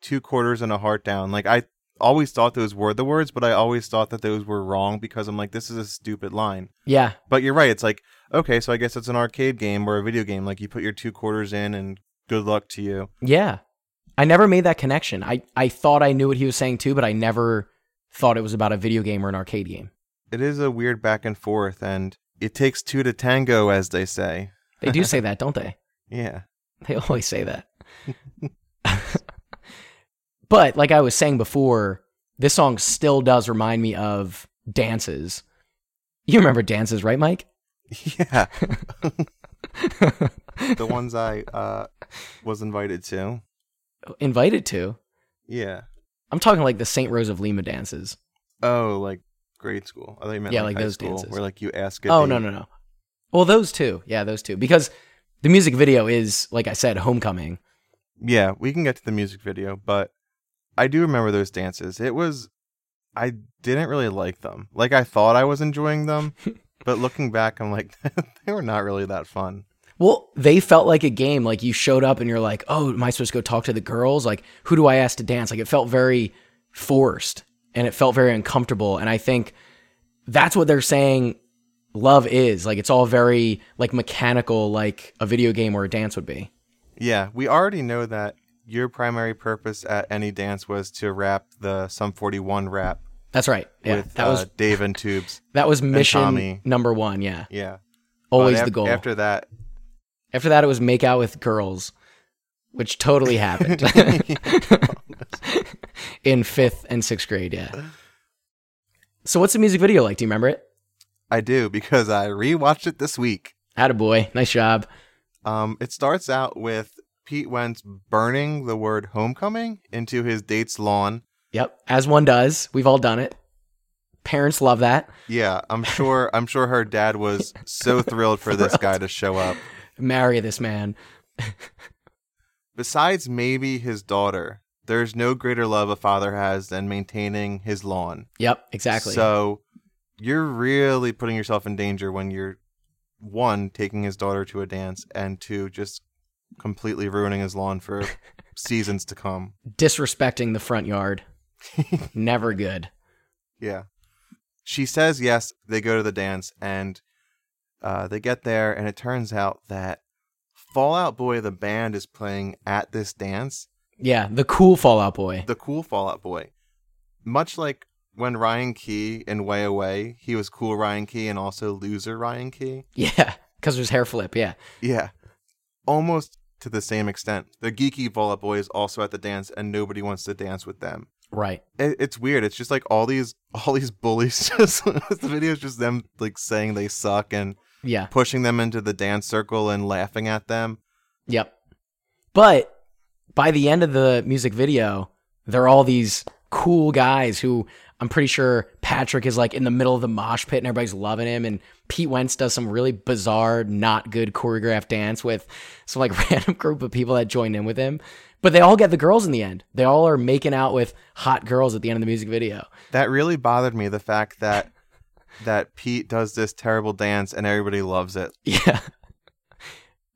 Two quarters and a heart down. Like I always thought those were the words, but I always thought that those were wrong because I'm like, this is a stupid line. Yeah. But you're right. It's like, okay, so I guess it's an arcade game or a video game. Like you put your two quarters in and good luck to you. Yeah. I never made that connection. I, I thought I knew what he was saying too, but I never thought it was about a video game or an arcade game. It is a weird back and forth, and it takes two to tango, as they say. They do say that, don't they? Yeah. They always say that. but like I was saying before, this song still does remind me of dances. You remember dances, right, Mike? Yeah. the ones I uh, was invited to. Invited to. Yeah. I'm talking like the St. Rose of Lima dances. Oh, like grade school. I thought you meant Yeah, like, like those school, dances. Where like you ask. A Oh, date. no, no, no. Well, those two. Yeah, those two. Because the music video is, like I said, homecoming. Yeah, we can get to the music video, but I do remember those dances. It was I didn't really like them. Like I thought I was enjoying them, but looking back I'm like they were not really that fun. Well, they felt like a game. Like you showed up and you're like, oh, am I supposed to go talk to the girls? Like, who do I ask to dance? Like, it felt very forced and it felt very uncomfortable. And I think that's what they're saying love is. Like, it's all very like mechanical, like a video game or a dance would be. Yeah, we already know that your primary purpose at any dance was to rap the Sum 41 rap That's right. Yeah. with that uh, was Dave and Tubes. that was mission Tommy. number one. Yeah. Yeah. Always But the af- goal. After that, After that, it was make out with girls, which totally happened in fifth and sixth grade. Yeah. So, what's the music video like? Do you remember it? I do because I rewatched it this week. Attaboy. Nice job. Um, it starts out with Pete Wentz burning the word homecoming into his date's lawn. Yep. As one does. We've all done it. Parents love that. Yeah, I'm sure. I'm sure her dad was so thrilled for this guy to show up. Marry this man. Besides maybe his daughter, there's no greater love a father has than maintaining his lawn. Yep. Exactly. So you're really putting yourself in danger when you're one taking his daughter to a dance and two just completely ruining his lawn for seasons to come. Disrespecting the front yard. Never good. Yeah. She says yes, they go to the dance and uh, they get there and it turns out that Fall Out Boy the band is playing at this dance. Yeah. The cool Fall Out Boy. The cool Fall Out Boy. Much like when Ryan Key in Way Away, he was cool Ryan Key and also loser Ryan Key. Yeah. Because there's hair flip. Yeah. Yeah. Almost to the same extent. The geeky Fall Out Boy is also at the dance and nobody wants to dance with them. Right. It, it's weird. It's just like all these all these bullies just the video is just them like saying they suck and Yeah. pushing them into the dance circle and laughing at them. Yep. But by the end of the music video, they're all these cool guys who I'm pretty sure Patrick is like in the middle of the mosh pit and everybody's loving him. And Pete Wentz does some really bizarre, not good choreographed dance with some like random group of people that joined in with him. But they all get the girls in the end. They all are making out with hot girls at the end of the music video. That really bothered me the fact that that Pete does this terrible dance and everybody loves it. Yeah.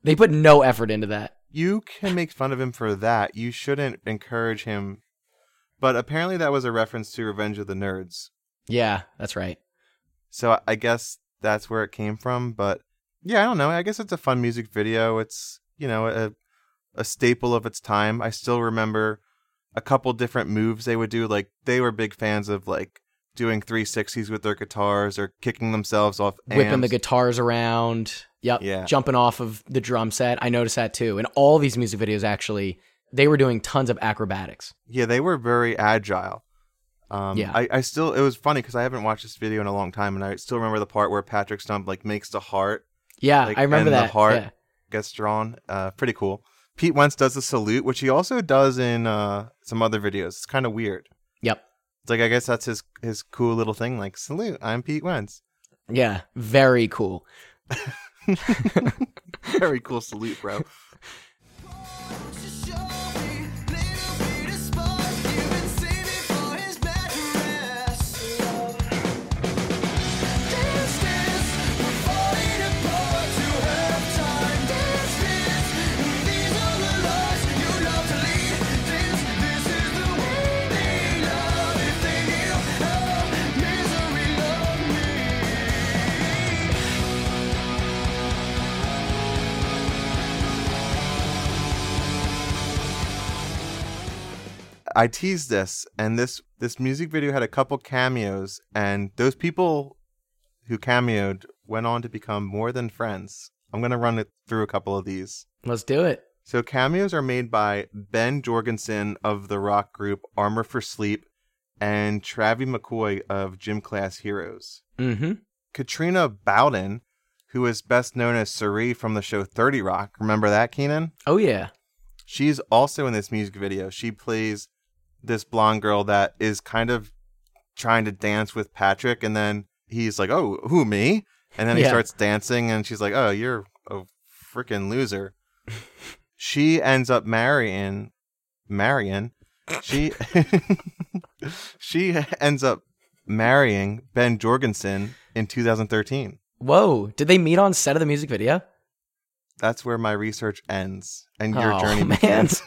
They put no effort into that. You can make fun of him for that. You shouldn't encourage him. But apparently that was a reference to Revenge of the Nerds. Yeah, that's right. So I guess that's where it came from. But yeah, I don't know. I guess it's a fun music video. It's you know a a staple of its time. I still remember a couple different moves they would do. Like they were big fans of like doing 360s with their guitars or kicking themselves off whipping the guitars around. Yep. Yeah. Jumping off of the drum set. I noticed that too. And all these music videos actually, they were doing tons of acrobatics. Yeah, they were very agile. Um, Yeah. I, I still it was funny because I haven't watched this video in a long time, and I still remember the part where Patrick Stump like makes the heart Yeah, Like, I remember and the heart- Yeah. gets drawn. Uh, pretty cool. Pete Wentz does the salute, which he also does in uh, some other videos. It's kind of weird. Yep. It's like I guess that's his his cool little thing. Like salute, I'm Pete Wentz. Yeah. Very cool. Very cool salute, bro. I teased this, and this this music video had a couple cameos, and those people who cameoed went on to become more than friends. I'm gonna run it through a couple of these. Let's do it. So cameos are made by Ben Jorgensen of the rock group Armor for Sleep and Travie McCoy of Gym Class Heroes. Mm-hmm. Katrina Bowden, who is best known as Cerie from the show 30 Rock. Remember that, Keanan? Oh yeah. She's also in this music video. She plays this blonde girl that is kind of trying to dance with Patrick, and then he's like, "Oh, who me?" And then he Yeah. starts dancing, and she's like, "Oh, you're a freaking loser." she ends up marrying Marion. She she ends up marrying Ben Jorgensen in 2013. Whoa, did they meet on set of the music video? That's where my research ends and your Oh, journey begins.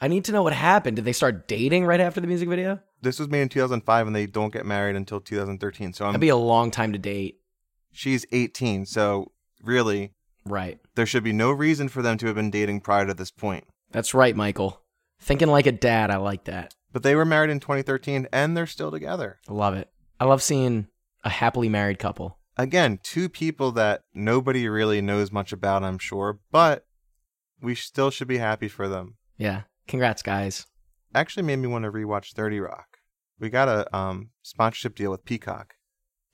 I need to know what happened. Did they start dating right after the music video? this was made in 2005 and they don't get married until 2013. So I'm That'd be a long time to date. she's 18. So really Right. there should be no reason for them to have been dating prior to this point. That's right, Michael. Thinking like a dad, I like that. But they were married in 2013 and they're still together. I love it. I love seeing a happily married couple. Again, two people that nobody really knows much about, I'm sure, but we still should be happy for them. Yeah. Congrats, guys. Actually made me want to rewatch 30 Rock. We got a um, sponsorship deal with Peacock.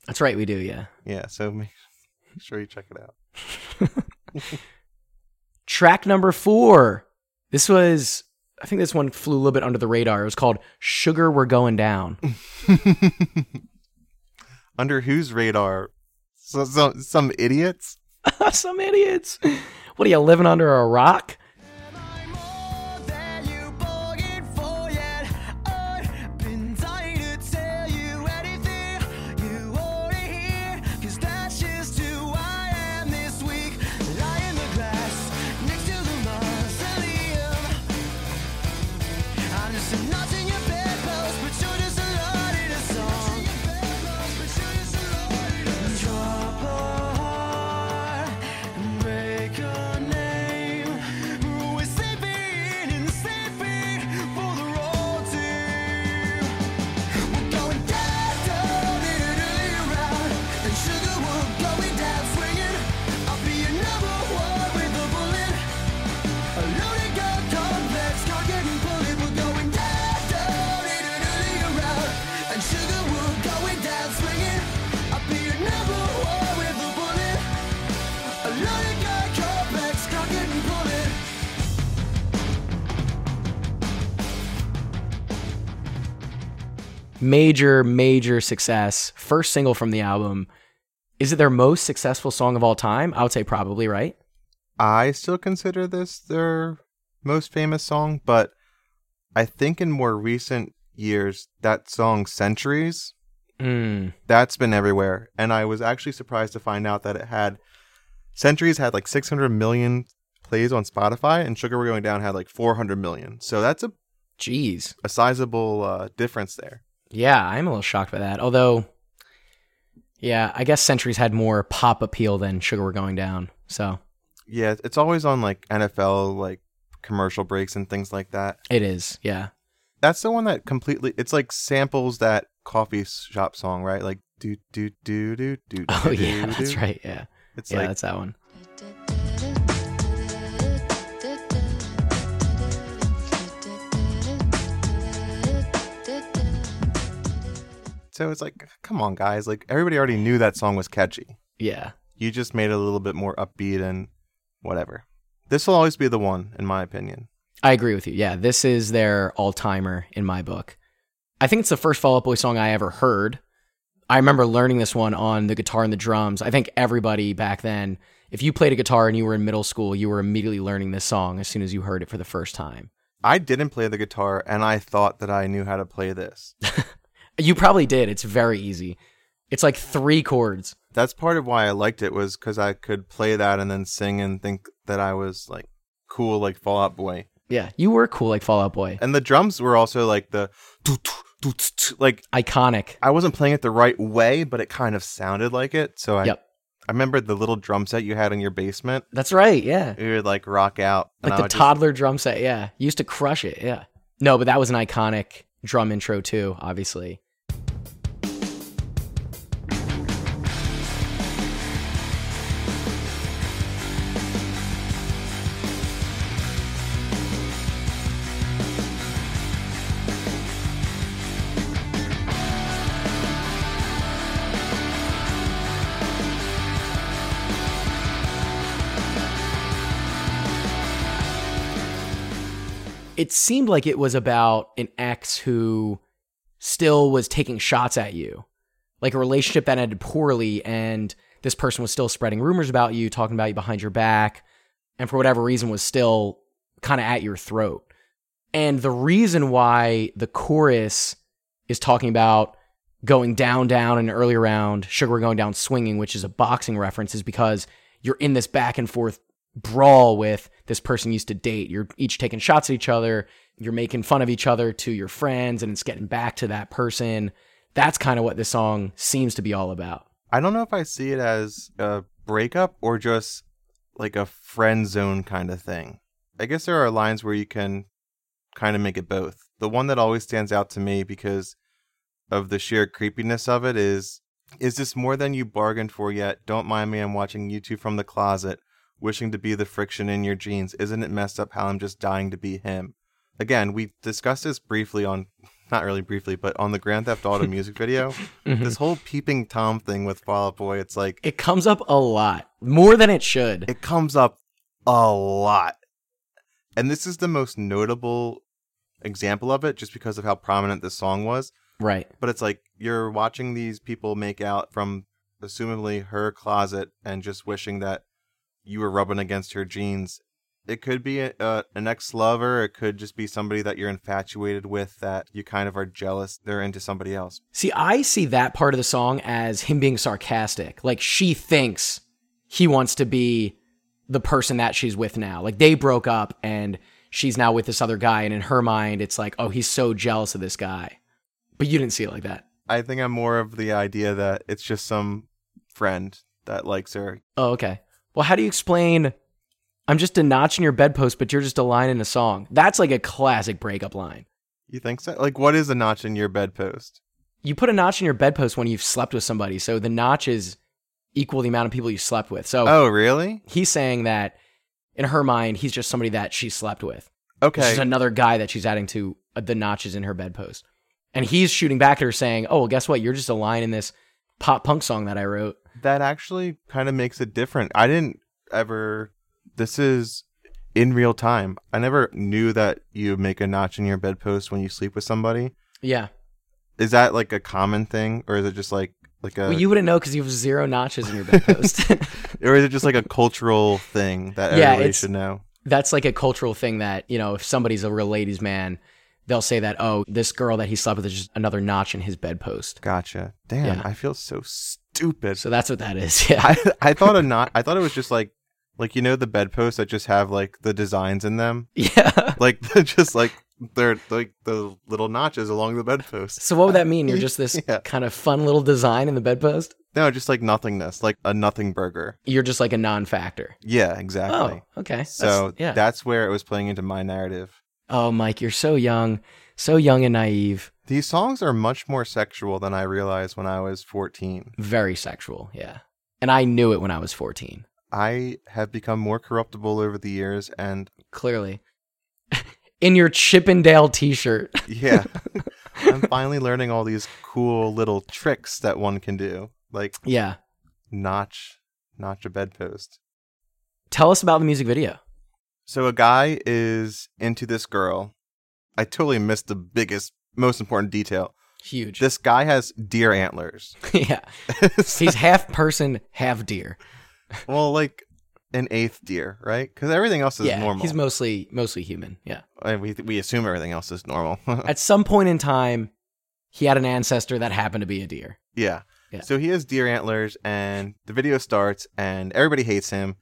That's right, we do, yeah. Yeah, so make sure you check it out. Track number four. This was, I think this one flew a little bit under the radar. It was called Sugar We're Going Down. Under whose radar? So, so, some idiots? Some idiots. What are you living under a rock? Major, major success. First single from the album. Is it their most successful song of all time? I would say probably, right? I still consider this their most famous song, but I think in more recent years, that song Centuries, Mm. that's been everywhere. And I was actually surprised to find out that it had Centuries had like 600 million plays on Spotify, and Sugar We're Going Down had like 400 million. So that's a, Jeez. a sizable uh, difference there. Yeah, I'm a little shocked by that. Although, yeah, I guess Centuries had more pop appeal than Sugar We're Going Down. So Yeah, it's always on like NFL like commercial breaks and things like that. it is. Yeah. That's the one that completely it's like samples that coffee shop song, right? Like do do do do do. Oh, do, yeah, do, that's do. right. Yeah. It's yeah, like that's that one. So it's like come on guys, like everybody already knew that song was catchy. Yeah. You just made it a little bit more upbeat and whatever. This will always be the one in my opinion. I agree with you. Yeah, this is their all timer in my book. I think it's the first Fall Out Boy song I ever heard. I remember learning this one on the guitar and the drums. I think everybody back then, if you played a guitar and you were in middle school, you were immediately learning this song as soon as you heard it for the first time. I didn't play the guitar and I thought that I knew how to play this. You probably did. It's very easy. It's like three chords. That's part of why I liked it was cuz I could play that and then sing and think that I was like cool like Fall Out Boy. Yeah, you were cool like Fall Out Boy. And the drums were also like the like Iconic. I wasn't playing it the right way, but it kind of sounded like it. So I Yep. I remember the little drum set you had in your basement. That's right. Yeah. It would like rock out. Like the would just- toddler drum set. Yeah. You used to crush it. Yeah. No, but that was an iconic drum intro too, obviously. It seemed like it was about an ex who still was taking shots at you, like a relationship that ended poorly, and this person was still spreading rumors about you, talking about you behind your back, and for whatever reason was still kind of at your throat. And the reason why the chorus is talking about going down, down in an early round, Sugar going down swinging, which is a boxing reference, is because you're in this back and forth brawl with this person used to date. You're each taking shots at each other. You're making fun of each other to your friends, and it's getting back to that person. That's kind of what this song seems to be all about. I don't know if I see it as a breakup or just like a friend zone kind of thing. I guess there are lines where you can kind of make it both. The one that always stands out to me because of the sheer creepiness of it is is this more than you bargained for yet? Don't mind me, I'm watching you two from the closet, wishing to be the friction in your jeans. Isn't it messed up how I'm just dying to be him? Again, we discussed this briefly on not really briefly, but on the Grand Theft Auto music video. Mm-hmm. This whole peeping Tom thing with Fall Out Boy, it's like It comes up a lot, more than it should. it comes up a lot. And this is the most notable example of it just because of how prominent this song was. right. But it's like you're watching these people make out from assumably her closet and just wishing that you were rubbing against her jeans. It could be a, a, an ex lover. It could just be somebody that you're infatuated with that you kind of are jealous they're into somebody else. See, I see that part of the song as him being sarcastic. Like she thinks he wants to be the person that she's with now. Like they broke up and she's now with this other guy. And in her mind, it's like, oh, he's so jealous of this guy. But you didn't see it like that. I think I'm more of the idea that it's just some friend that likes her. Oh, okay. Well, how do you explain? I'm just a notch in your bedpost, but you're just a line in a song. That's like a classic breakup line. You think so? Like, what is a notch in your bedpost? You put a notch in your bedpost when you've slept with somebody. So the notch is equal the amount of people you slept with. So Oh, really? he's saying that in her mind, he's just somebody that she slept with. Okay. Just another guy that she's adding to uh, the notches in her bedpost. And he's shooting back at her saying, Oh, well, guess what? You're just a line in this pop punk song that I wrote. That actually kind of makes it different. I didn't ever. This is in real time. I never knew that you make a notch in your bedpost when you sleep with somebody. Yeah. Is that like a common thing, or is it just like like a, well, you wouldn't know because you have zero notches in your bedpost. or is it just like a cultural thing that Yeah, everybody should know? That's like a cultural thing that, you know, if somebody's a real ladies' man, they'll say that, oh, this girl that he slept with is just another notch in his bedpost. Gotcha. Damn, Yeah. I feel so stupid. So that's what that is. Yeah. I I thought a not. I thought it was just like like you know the bedposts that just have like the designs in them, yeah. like just like they're like the little notches along the bedpost. So what would that mean? You're just this Yeah. kind of fun little design in the bedpost? No, just like nothingness, like a nothing burger. You're just like a non-factor. Yeah, exactly. Oh, okay. So That's- yeah. that's where it was playing into my narrative. oh, Mike, you're so young, so young and naive. These songs are much more sexual than I realized when I was 14. Very sexual. Yeah. And I knew it when I was 14. I have become more corruptible over the years, and Clearly. in your Chippendale t-shirt. yeah, I'm finally learning all these cool little tricks that one can do, like yeah. notch, notch a bedpost. Tell us about the music video. So a guy is into this girl. I totally missed the biggest, most important detail. Huge. This guy has deer antlers. yeah. He's half person, half deer. well, like an eighth deer, right? Because everything else is yeah. normal. He's mostly mostly human. Yeah. Uh, we we assume everything else is normal. At some point in time, he had an ancestor that happened to be a deer. yeah. Yeah. So he has deer antlers, and the video starts, and everybody hates him.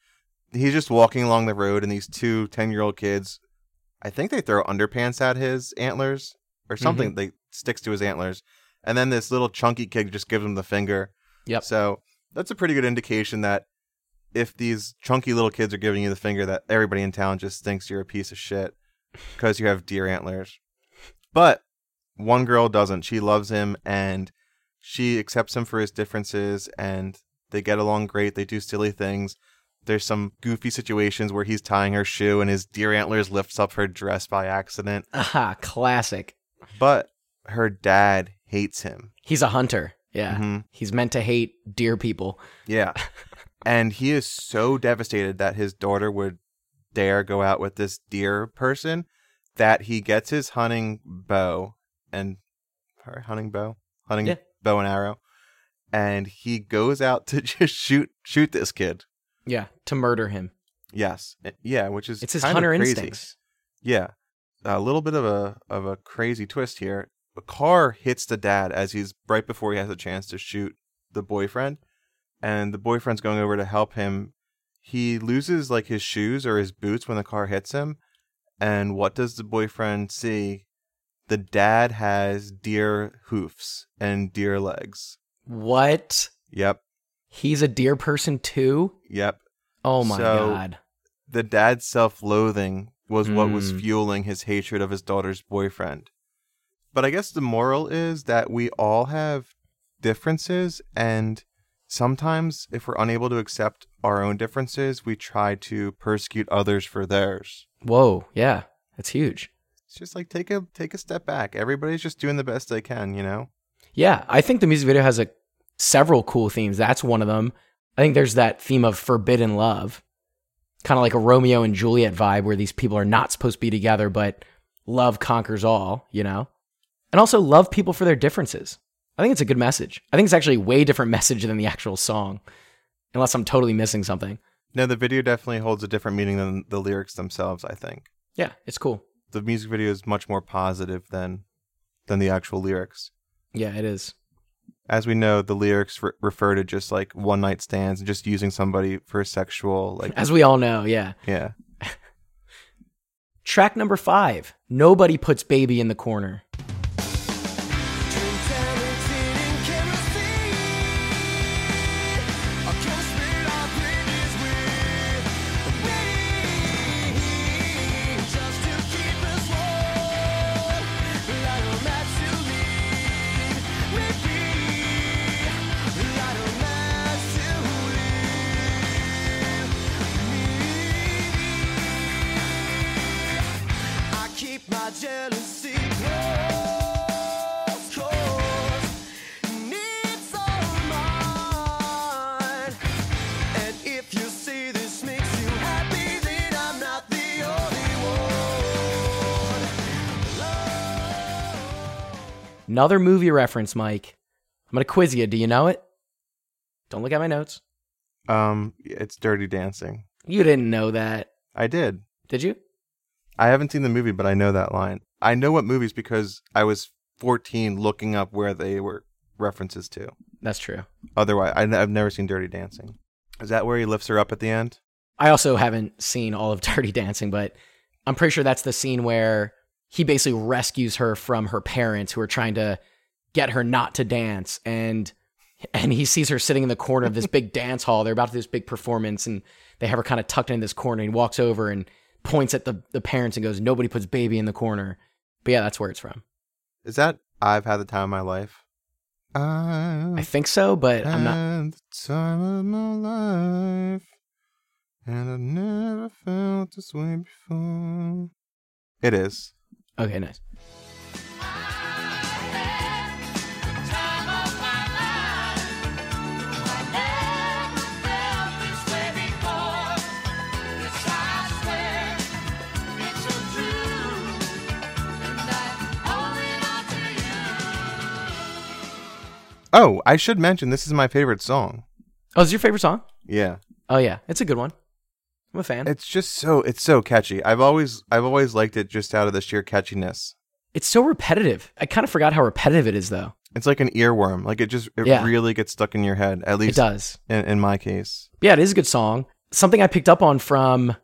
He's just walking along the road, and these two 10 year old kids, I think they throw underpants at his antlers or Mm-hmm. something. They sticks to his antlers, and then this little chunky kid just gives him the finger. Yep. So that's a pretty good indication that if these chunky little kids are giving you the finger, that everybody in town just thinks you're a piece of shit because you have deer antlers. But one girl doesn't. She loves him and she accepts him for his differences and they get along great. They do silly things. There's some goofy situations where he's tying her shoe and his deer antlers lifts up her dress by accident. Aha, classic. But her dad hates him. He's a hunter. Yeah. Mhm. He's meant to hate deer people. Yeah. and he is so devastated that his daughter would dare go out with this deer person that he gets his hunting bow and or hunting bow, hunting Yeah. bow and arrow, and he goes out to just shoot shoot this kid. Yeah. To murder him. Yes, Uh, yeah, which is It's his hunter instincts. Yeah. A little bit of a of a crazy twist here. A car hits the dad as he's right before he has a chance to shoot the boyfriend, and the boyfriend's going over to help him. He loses like his shoes or his boots when the car hits him, and what does the boyfriend see? The dad has deer hoofs and deer legs. What? Yep, He's a deer person too? yep. Oh my So- god. The dad's self-loathing was what was Mm. fueling his hatred of his daughter's boyfriend. But I guess the moral is that we all have differences and sometimes if we're unable to accept our own differences, we try to persecute others for theirs. Whoa, yeah. That's huge. It's just like take a take a step back. Everybody's just doing the best they can, you know? Yeah, I think the music video has a several cool themes. That's one of them. I think there's that theme of forbidden love, kind of like a Romeo and Juliet vibe, where these people are not supposed to be together, but love conquers all. You know, and also love people for their differences. I think it's a good message. I think it's actually a way different message than the actual song, unless I'm totally missing something. No, the video definitely holds a different meaning than the lyrics themselves, I think. Yeah, it's cool. The music video is much more positive than than the actual lyrics. Yeah, it is. As we know, the lyrics re- refer to just like one night stands and just using somebody for sexual, like, As we all know, yeah. yeah. Track number five Nobody Puts Baby in the Corner. Another movie reference, Mike. I'm going to quiz you. Do you know it? Don't look at my notes. Um, it's Dirty Dancing. You didn't know that, I did. did you? I haven't seen the movie, but I know that line. I know what movies because I was 14 looking up where they were references to. That's true. Otherwise, I, have never seen Dirty Dancing. Is that where he lifts her up at the end? I also haven't seen all of Dirty Dancing, but I'm pretty sure that's the scene where he basically rescues her from her parents who are trying to get her not to dance and and he sees her sitting in the corner of this big dance hall. They're about to do this big performance and they have her kind of tucked in this corner and he walks over and points at the, the parents and goes, Nobody puts baby in the corner. But yeah, that's where it's from. Is that I've had the time of my life? I I think so, but I'm not the time of my life, and I've never felt this way before. It is. Okay, nice. Oh, I should mention this is my favorite song. Oh, is your favorite song? Yeah. Oh yeah, it's a good one. I'm a fan. It's just so it's so catchy. I've always I've always liked it just out of the sheer catchiness. It's so repetitive. I kind of forgot how repetitive it is, though. It's like an earworm. Like it just it Yeah. really gets stuck in your head. At least It does. in, in my case. Yeah, it is a good song. Something I picked up on from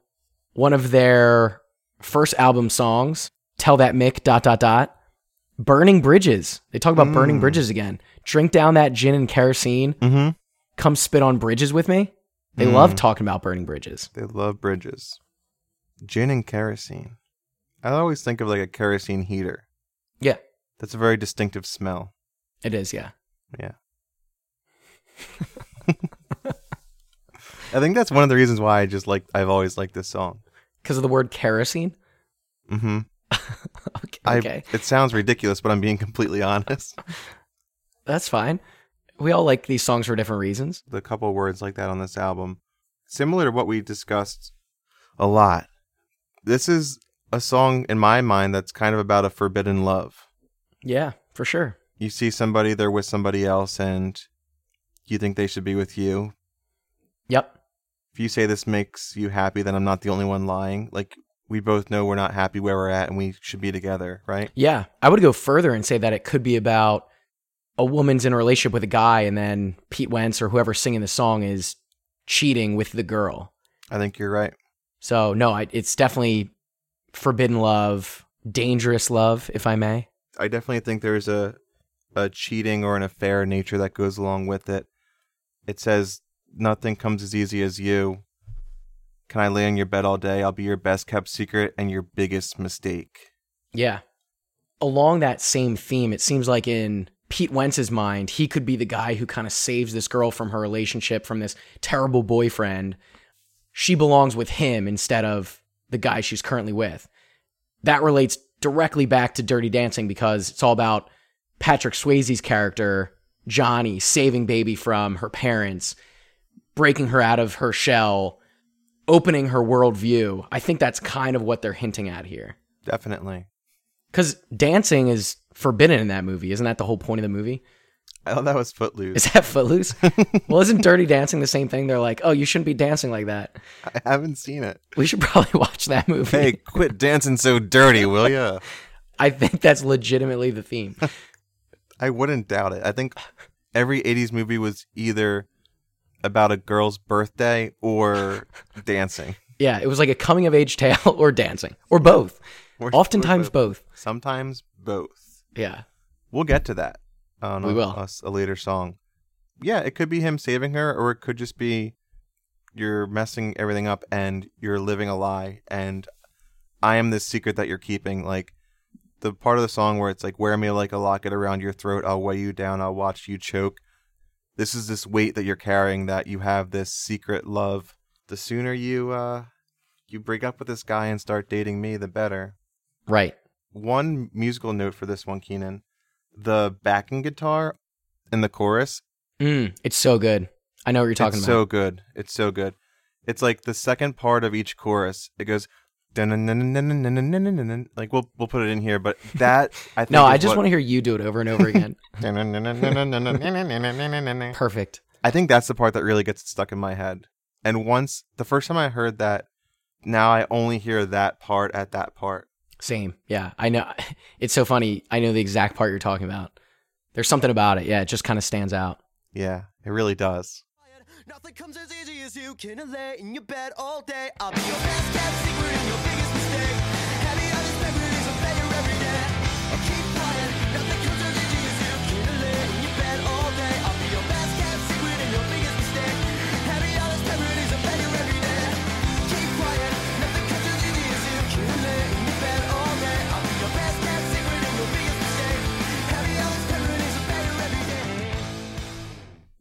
one of their first album songs, Tell That Mick, dot, dot, dot. Burning Bridges. They talk about burning Mm. bridges again. Drink down that gin and kerosene. Mm-hmm. Come spit on bridges with me. They Mm. love talking about burning bridges. They love bridges. Gin and kerosene. I always think of like a kerosene heater. Yeah, That's a very distinctive smell. it is. Yeah. Yeah. I think that's one of the reasons why I just like I've always liked this song. Because of the word kerosene. Mm-hmm. Okay. I, okay. It sounds ridiculous, but I'm being completely honest. That's fine we all like these songs for different reasons. The couple words like that on this album, similar to what we discussed a lot. This is a song in my mind that's kind of about a forbidden love. Yeah, for sure. You see somebody, they're with somebody else, and you think they should be with you. Yep. If you say this makes you happy, then I'm not the only one lying. Like, we both know we're not happy where we're at and we should be together, right? Yeah. I would go further and say that it could be about a woman's in a relationship with a guy and then Pete Wentz or whoever's singing the song is cheating with the girl. I think you're right. So no, I, it's definitely forbidden love, dangerous love, if I may. I definitely think there's a a cheating or an affair nature that goes along with it. It says nothing comes as easy as you. Can I lay on your bed all day? I'll be your best kept secret and your biggest mistake. Yeah. Along that same theme, it seems like in Pete Wentz's mind, he could be the guy who kind of saves this girl from her relationship from this terrible boyfriend. She belongs with him instead of the guy she's currently with. That relates directly back to Dirty Dancing because it's all about Patrick Swayze's character, Johnny, saving baby from her parents, breaking her out of her shell, opening her worldview. I think that's kind of what they're hinting at here. Definitely. Because dancing is forbidden in that movie. Isn't that the whole point of the movie? I thought that was Footloose. Is that Footloose? well, isn't Dirty Dancing the same thing? They're like, oh, you shouldn't be dancing like that. I haven't seen it. We should probably watch that movie. Hey, quit dancing so dirty, will ya? I think that's legitimately the theme. I wouldn't doubt it. I think every 80s movie was either about a girl's birthday or dancing. Yeah, it was like a coming of age tale or dancing or both. Or, Oftentimes or both. both. Sometimes both. Yeah. We'll get to that on we a, will. A, a later song. Yeah, it could be him saving her, or it could just be you're messing everything up and you're living a lie, and I am this secret that you're keeping. Like the part of the song where it's like, "Wear me like a locket around your throat. I'll weigh you down. I'll watch you choke." This is this weight that you're carrying that you have this secret love. The sooner you uh, you break up with this guy and start dating me, the better. Right one musical note for this one, Keanan. The backing guitar in the chorus. Mm, it's so good. I know what you're talking about. So good. It's so good. It's like the second part of each chorus. It goes like we'll we'll put it in here, but that I think No, I just what... want to hear you do it over and over again. Perfect. I think that's the part that really gets stuck in my head. And once the first time I heard that, now I only hear that part at that part. Same. Yeah. I know. It's so funny. I know the exact part you're talking about. There's something about it. Yeah. It just kind of stands out. Yeah, it really does. Nothing comes as easy as you can lay in your bed all day. I'll be your best kept secret and your biggest mistake.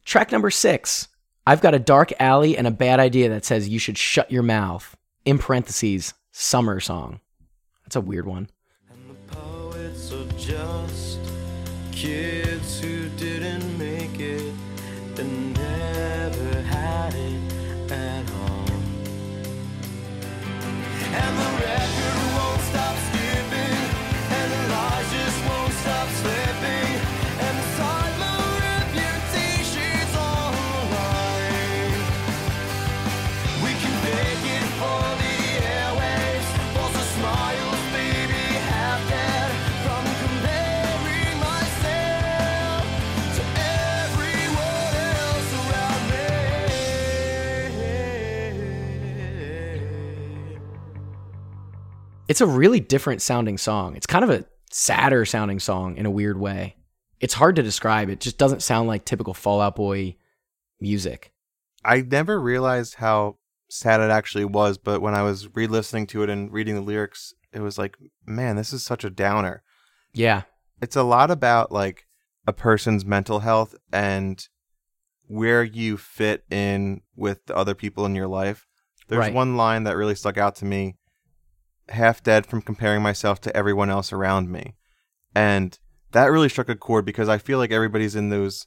Track number six. I've got a dark alley and a bad idea that says you should shut your mouth. In parentheses, summer song. That's a weird one. It's a really different sounding song. It's kind of a sadder sounding song in a weird way. It's hard to describe. It just doesn't sound like typical Fall Out Boy music. I never realized how sad it actually was, but when I was re-listening to it and reading the lyrics, it was like, man, this is such a downer. Yeah. It's a lot about like a person's mental health and where you fit in with the other people in your life. There's Right. one line that really stuck out to me half dead from comparing myself to everyone else around me. And that really struck a chord because I feel like everybody's in those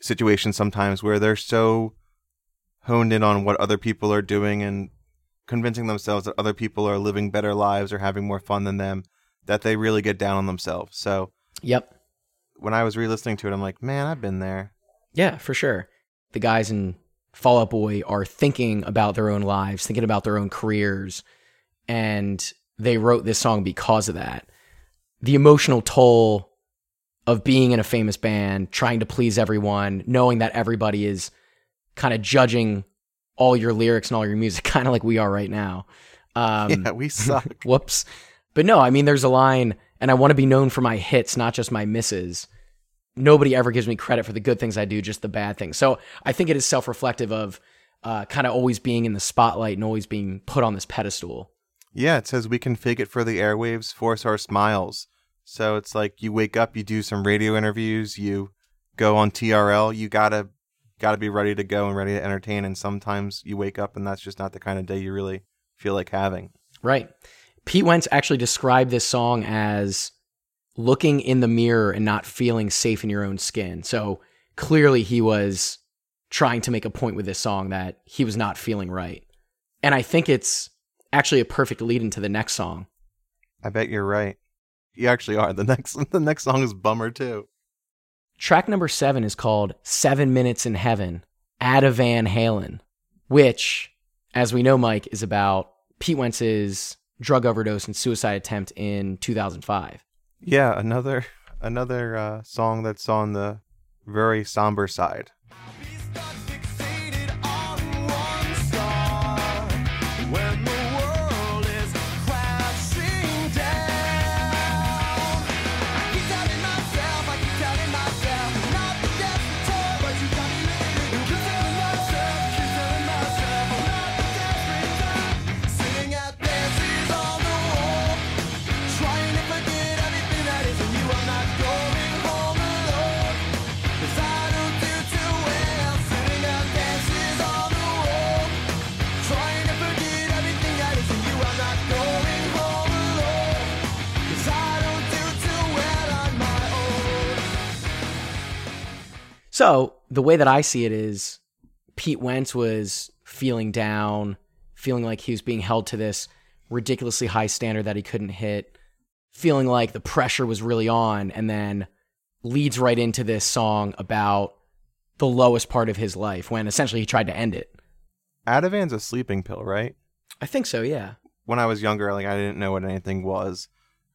situations sometimes where they're so honed in on what other people are doing and convincing themselves that other people are living better lives or having more fun than them that they really get down on themselves. So Yep. when I was re-listening to it, I'm like, man, I've been there. Yeah, for sure. The guys in Fall Out Boy are thinking about their own lives, thinking about their own careers, and they wrote this song because of that. The emotional toll of being in a famous band, trying to please everyone, knowing that everybody is kind of judging all your lyrics and all your music, kind of like we are right now. Um, yeah, we suck. Whoops. But no, I mean, there's a line, and I want to be known for my hits, not just my misses. Nobody ever gives me credit for the good things I do, just the bad things. So I think it is self reflective of uh, kind of always being in the spotlight and always being put on this pedestal. Yeah, it says we fake it for the airwaves, force our smiles. So it's like you wake up, you do some radio interviews, you go on TRL, you gotta gotta be ready to go and ready to entertain. And sometimes you wake up and that's just not the kind of day you really feel like having. Right. Pete Wentz actually described this song as looking in the mirror and not feeling safe in your own skin. So clearly he was trying to make a point with this song that he was not feeling right. And I think it's actually a perfect lead into the next song. I bet you're right. You actually are. The next the next song is Bummer too. Track number seven is called Seven Minutes in Heaven, Atavan Halen, which, as we know, Mike, is about Pete Wentz's drug overdose and suicide attempt in 2005. Yeah, another another uh, song that's on the very somber side. So the way that I see it is Pete Wentz was feeling down, feeling like he was being held to this ridiculously high standard that he couldn't hit, feeling like the pressure was really on, and then leads right into this song about the lowest part of his life when essentially he tried to end it. Ativan's a sleeping pill, right? I think so, yeah. When I was younger, like I didn't know what anything was.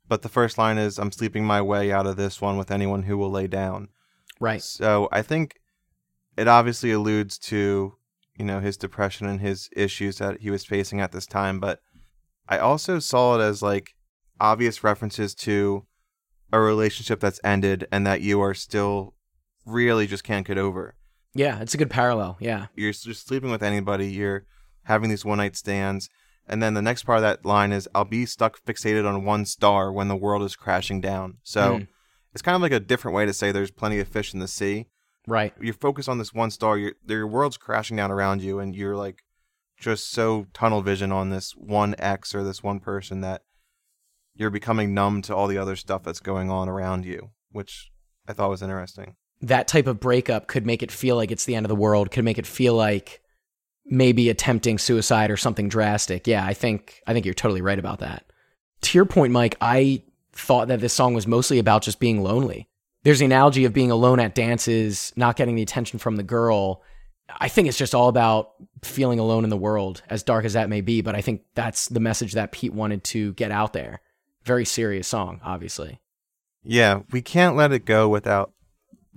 But the first line is I'm sleeping my way out of this one with anyone who will lay down. Right. So I think it obviously alludes to, you know, his depression and his issues that he was facing at this time, but I also saw it as like obvious references to a relationship that's ended and that you are still really just can't get over. Yeah, it's a good parallel. Yeah. You're just sleeping with anybody, you're having these one night stands, and then the next part of that line is I'll be stuck fixated on one star when the world is crashing down. So Mm. It's kind of like a different way to say there's plenty of fish in the sea Right. you're focused on this one star your your world's crashing down around you and you're like just so tunnel vision on this one x or this one person that you're becoming numb to all the other stuff that's going on around you which i thought was interesting that type of breakup could make it feel like it's the end of the world, could make it feel like maybe attempting suicide or something drastic. Yeah, I think I think you're totally right about that. To your point, Mike, I thought that this song was mostly about just being lonely. There's the analogy of being alone at dances, not getting the attention from the girl. I think it's just all about feeling alone in the world, as dark as that may be, but I think that's the message that Pete wanted to get out there. Very serious song, obviously. yeah we can't let it go without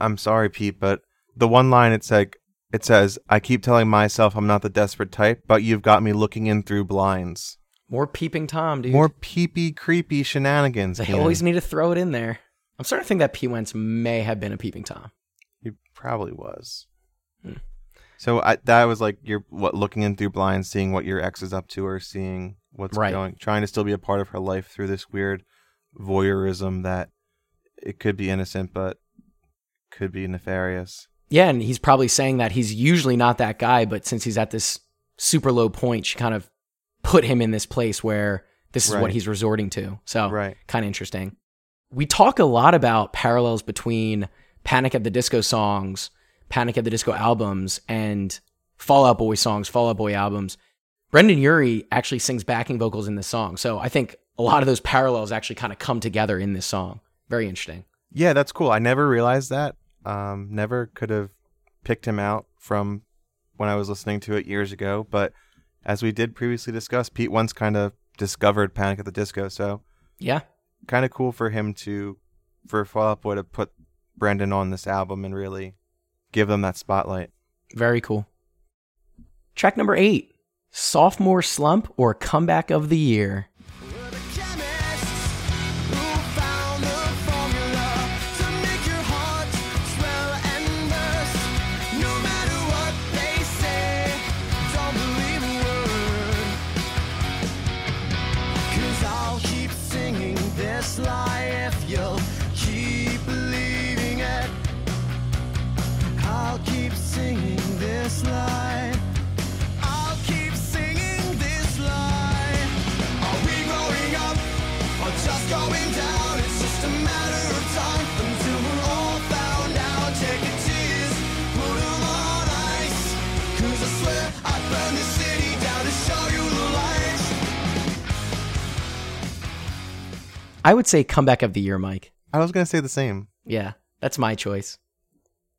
i'm sorry pete but the one line it's like it says i keep telling myself i'm not the desperate type but you've got me looking in through blinds More peeping Tom, dude. more peepy creepy shenanigans They Keanan. always need to throw it in there. I'm starting to think that Pete Wentz may have been a peeping Tom. He probably was. Hmm. So I, that was like you're what looking in through blinds, seeing what your ex is up to, or seeing what's Right. going, trying to still be a part of her life through this weird voyeurism that it could be innocent, but could be nefarious. Yeah, and he's probably saying that he's usually not that guy, but since he's at this super low point, she kind of put him in this place where this is what he's resorting to. So Right. kind of interesting. We talk a lot about parallels between Panic at the Disco songs, Panic at the Disco albums, and Fall Out Boy songs, Fall Out Boy albums. Brendon Urie actually sings backing vocals in this song. So I think a lot of those parallels actually kind of come together in this song. Very interesting. Yeah, that's cool. I never realized that. Um, never could have picked him out from when I was listening to it years ago. But as we did previously discuss, Pete once kind of discovered Panic at the Disco. So Yeah. kind of cool for him to, for Fall Out Boy to put Brendon on this album and really give them that spotlight. Very cool. Track number eight Sophomore Slump or Comeback of the Year. I would say Comeback of the Year, Mike. I was going to say the same. Yeah, that's my choice.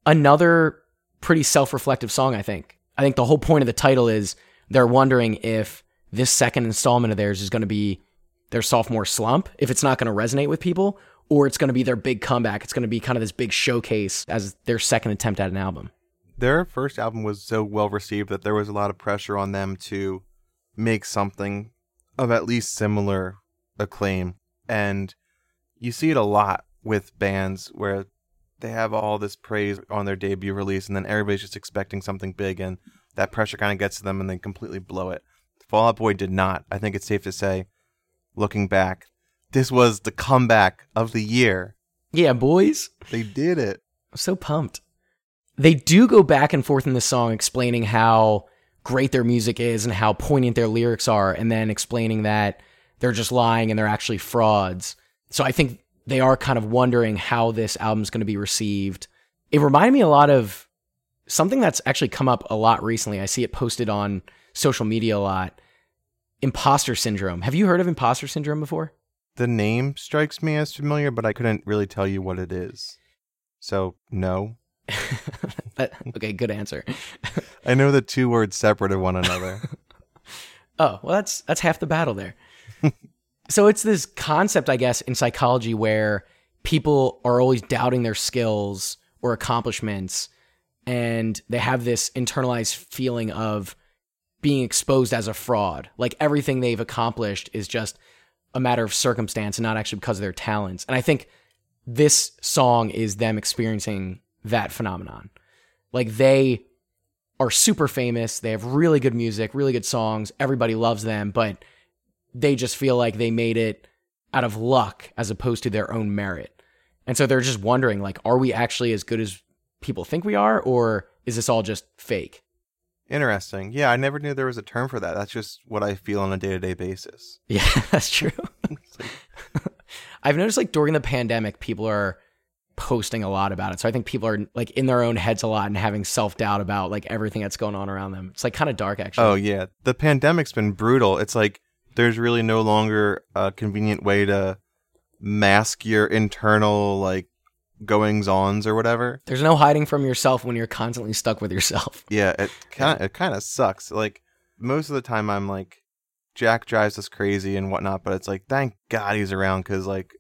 Another pretty self reflective song, I think. I think the whole point of the title is they're wondering if this second installment of theirs is going to be their sophomore slump, if it's not going to resonate with people, or it's going to be their big comeback. It's going to be kind of this big showcase as their second attempt at an album. Their first album was so well received that there was a lot of pressure on them to make something of at least similar acclaim. And you see it a lot with bands where they have all this praise on their debut release and then everybody's just expecting something big and that pressure kind of gets to them and they completely blow it. Fall Out Boy did not. I think it's safe to say, looking back, this was the comeback of the year. Yeah, boys. They did it. I'm so pumped. They do go back and forth in the song explaining how great their music is and how poignant their lyrics are, and then explaining that they're just lying and they're actually frauds. So I think they are kind of wondering how this album's going to be received. It reminded me a lot of something that's actually come up a lot recently. I see it posted on social media a lot. Imposter syndrome. Have you heard of imposter syndrome before? The name strikes me as familiar, but I couldn't really tell you what it is. So, no. That- okay, good answer. I know the two words separate of one another. Oh, well, that's that's half the battle there. so it's this concept, I guess, in psychology where people are always doubting their skills or accomplishments, and they have this internalized feeling of being exposed as a fraud. Like everything they've accomplished is just a matter of circumstance and not actually because of their talents. And I think this song is them experiencing that phenomenon. Like they are super famous. They have really good music, really good songs. Everybody loves them, but they just feel like they made it out of luck as opposed to their own merit. And so they're just wondering like are we actually as good as people think we are or is this all just fake? Interesting. Yeah, I never knew there was a term for that. That's just what I feel on a day to day basis. Yeah, that's true. I've noticed like during the pandemic people are posting a lot about it. So I think people are like in their own heads a lot and having self-doubt about like everything that's going on around them. It's like kind of dark actually. Oh, yeah. The pandemic's been brutal. It's like there's really no longer a convenient way to mask your internal, like, goings ons or whatever. There's no hiding from yourself when you're constantly stuck with yourself. Yeah, it kind of it kind of sucks. Like most of the time, I'm like, Jack drives us crazy and whatnot, but it's like, thank God he's around because like,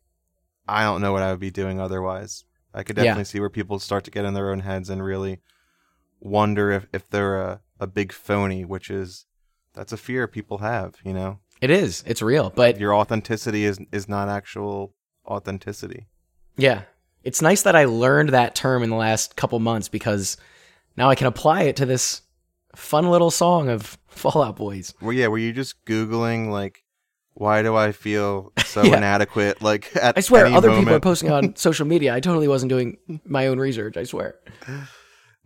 I don't know what I would be doing otherwise. I could Yeah. definitely see where people start to get in their own heads and really wonder if if they're a a big phony, which is that's a fear people have. You know, It is. It's real. But your authenticity is is not actual authenticity. yeah, it's nice that I learned that term in the last couple months because now I can apply it to this fun little song of Fall Out Boy's. Well, yeah, were you just googling like, why do I feel so Yeah. inadequate? Like, at I swear, other people are posting on social media. I totally wasn't doing my own research. I swear.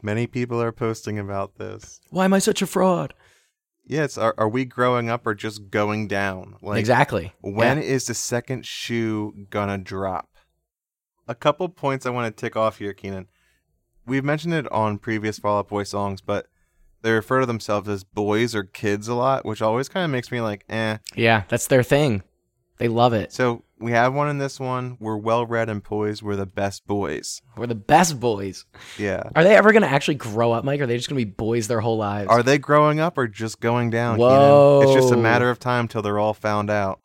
Many people are posting about this. Why am I such a fraud? Yes, are, are we growing up or just going down? Like, exactly. When Yeah. is the second shoe gonna drop? A couple points I want to tick off here, Keanan. We've mentioned it on previous Fall Out Boy songs, but they refer to themselves as boys or kids a lot, which always kind of makes me like, eh. Yeah, that's their thing. They love it. So we have one in this one. We're well read and poised. We're the best boys. We're the best boys. Yeah. Are they ever going to actually grow up, Mike? Or are they just going to be boys their whole lives? Are they growing up or just going down? Keanan? Whoa. It's just a matter of time till they're all found out.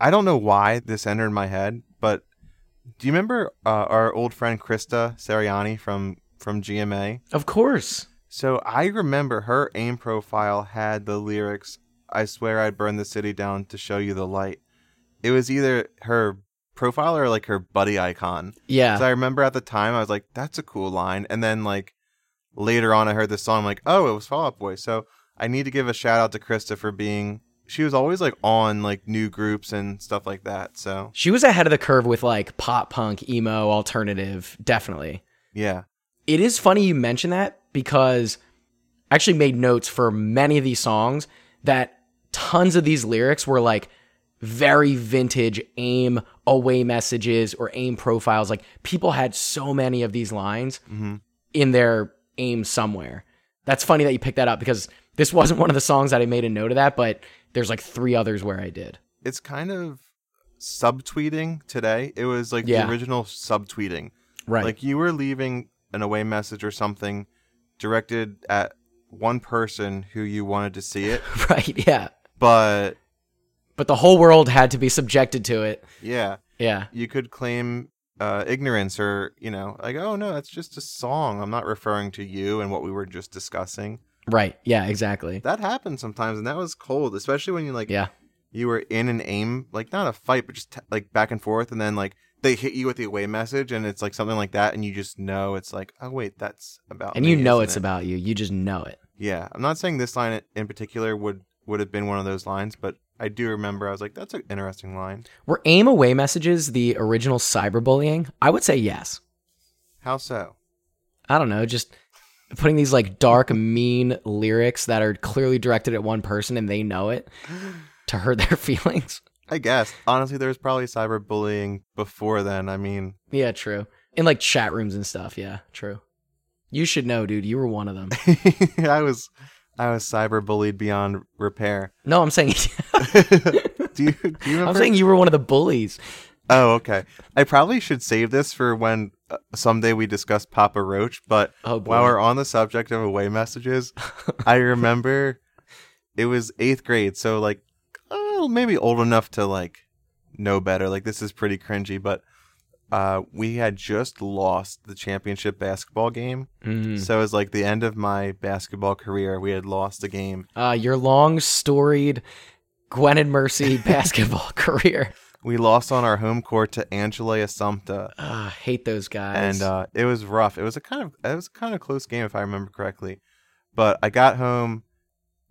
I don't know why this entered my head, but do you remember uh, our old friend Krista Seriani from from GMA? of course. So I remember her AIM profile had the lyrics, I swear I'd burn the city down to show you the light. It was either her profile or like her buddy icon. Yeah. So I remember at the time I was like, that's a cool line. And then like later on I heard this song, I'm like, oh, it was Fall Out Boy. So I need to give a shout out to Krista for being she was always like on like new groups and stuff like that. So She was ahead of the curve with like pop punk, emo, alternative. Definitely. yeah. It is funny you mention that because I actually made notes for many of these songs that tons of these lyrics were like very vintage aim away messages or aim profiles. Like people had so many of these lines mm-hmm. in their aim somewhere. That's funny that you picked that up because this wasn't one of the songs that I made a note of that, but there's like three others where I did. It's kind of subtweeting today. It was like Yeah. the original subtweeting. Right. Like you were leaving an away message or something directed at one person who you wanted to see it, right. Yeah. but But the whole world had to be subjected to it. yeah, Yeah. you could claim uh, ignorance or you know like oh no that's just a song i'm not referring to you and what we were just discussing Right. Yeah, exactly. that happens sometimes and that was cold especially when you like Yeah. you were in an aim like not a fight but just t- like back and forth and then like they hit you with the away message and it's like something like that and you just know it's like oh wait that's about And me, you know it's it? about you. You just know it. yeah i'm not saying this line in particular would would have been one of those lines but i do remember i was like that's an interesting line Were aim away messages the original cyberbullying? I would say yes. how so I don't know, just putting these like dark, mean lyrics that are clearly directed at one person and they know it to hurt their feelings. i guess honestly there was probably cyberbullying before then i mean Yeah, true. In like chat rooms and stuff. Yeah, true. You should know, dude. You were one of them. I was I was cyberbullied beyond repair. No, I'm saying Do you do you remember? I'm saying you were one of the bullies. oh, okay. I probably should save this for when uh, someday we discuss Papa Roach. But Oh, while we're on the subject of away messages, I remember it was eighth grade, so like oh, maybe old enough to like know better. Like this is pretty cringy, but uh, we had just lost the championship basketball game. Mm. So it was like the end of my basketball career. We had lost the game. Uh, your long storied Gwynedd Mercy basketball career. We lost on our home court to Angela Assumpta, Uh, hate those guys. and uh, it was rough. It was a kind of it was a kind of close game if I remember correctly. But I got home,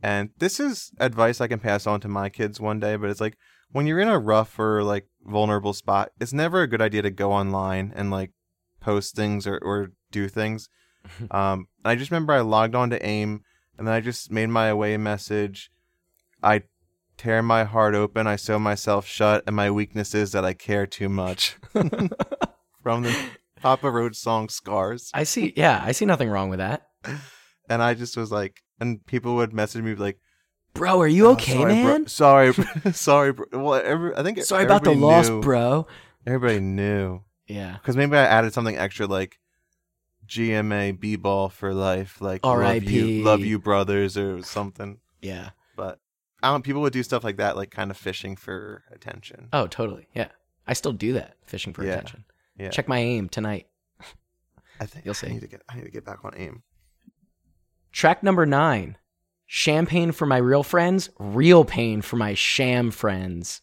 and this is advice I can pass on to my kids one day. But it's like when you're in a rough or like vulnerable spot, it's never a good idea to go online and like post things or, or do things. um, I just remember I logged on to AIM, and then I just made my away message. I tear my heart open, I sew myself shut, and my weakness is that I care too much. From the Papa Roach song Scars. I see. Yeah, I see nothing wrong with that. And I just was like, and people would message me like, Bro, are you "Oh, okay, sorry, man? sorry, bro- sorry, bro." Well, every, I think Sorry about the loss, knew- bro. Everybody knew Yeah. because maybe I added something extra like GMA B ball for life, like love R.I.P.. you, love you, brothers, or something. Yeah. But I don't. People would do stuff like that, like kind of fishing for attention. Oh, totally. Yeah. I still do that, fishing for Yeah. attention. Yeah, Check my aim tonight. I think you'll see. I need to get. I need to get back on aim. Track number nine Champagne for my real friends, real pain for my sham friends.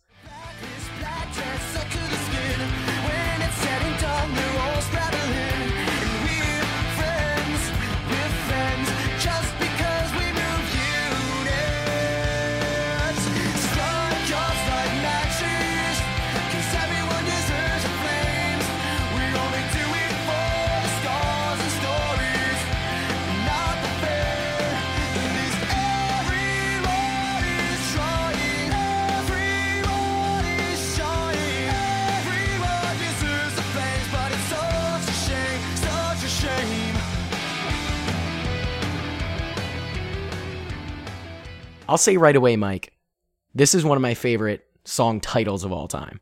I'll say right away, Mike, this is one of my favorite song titles of all time.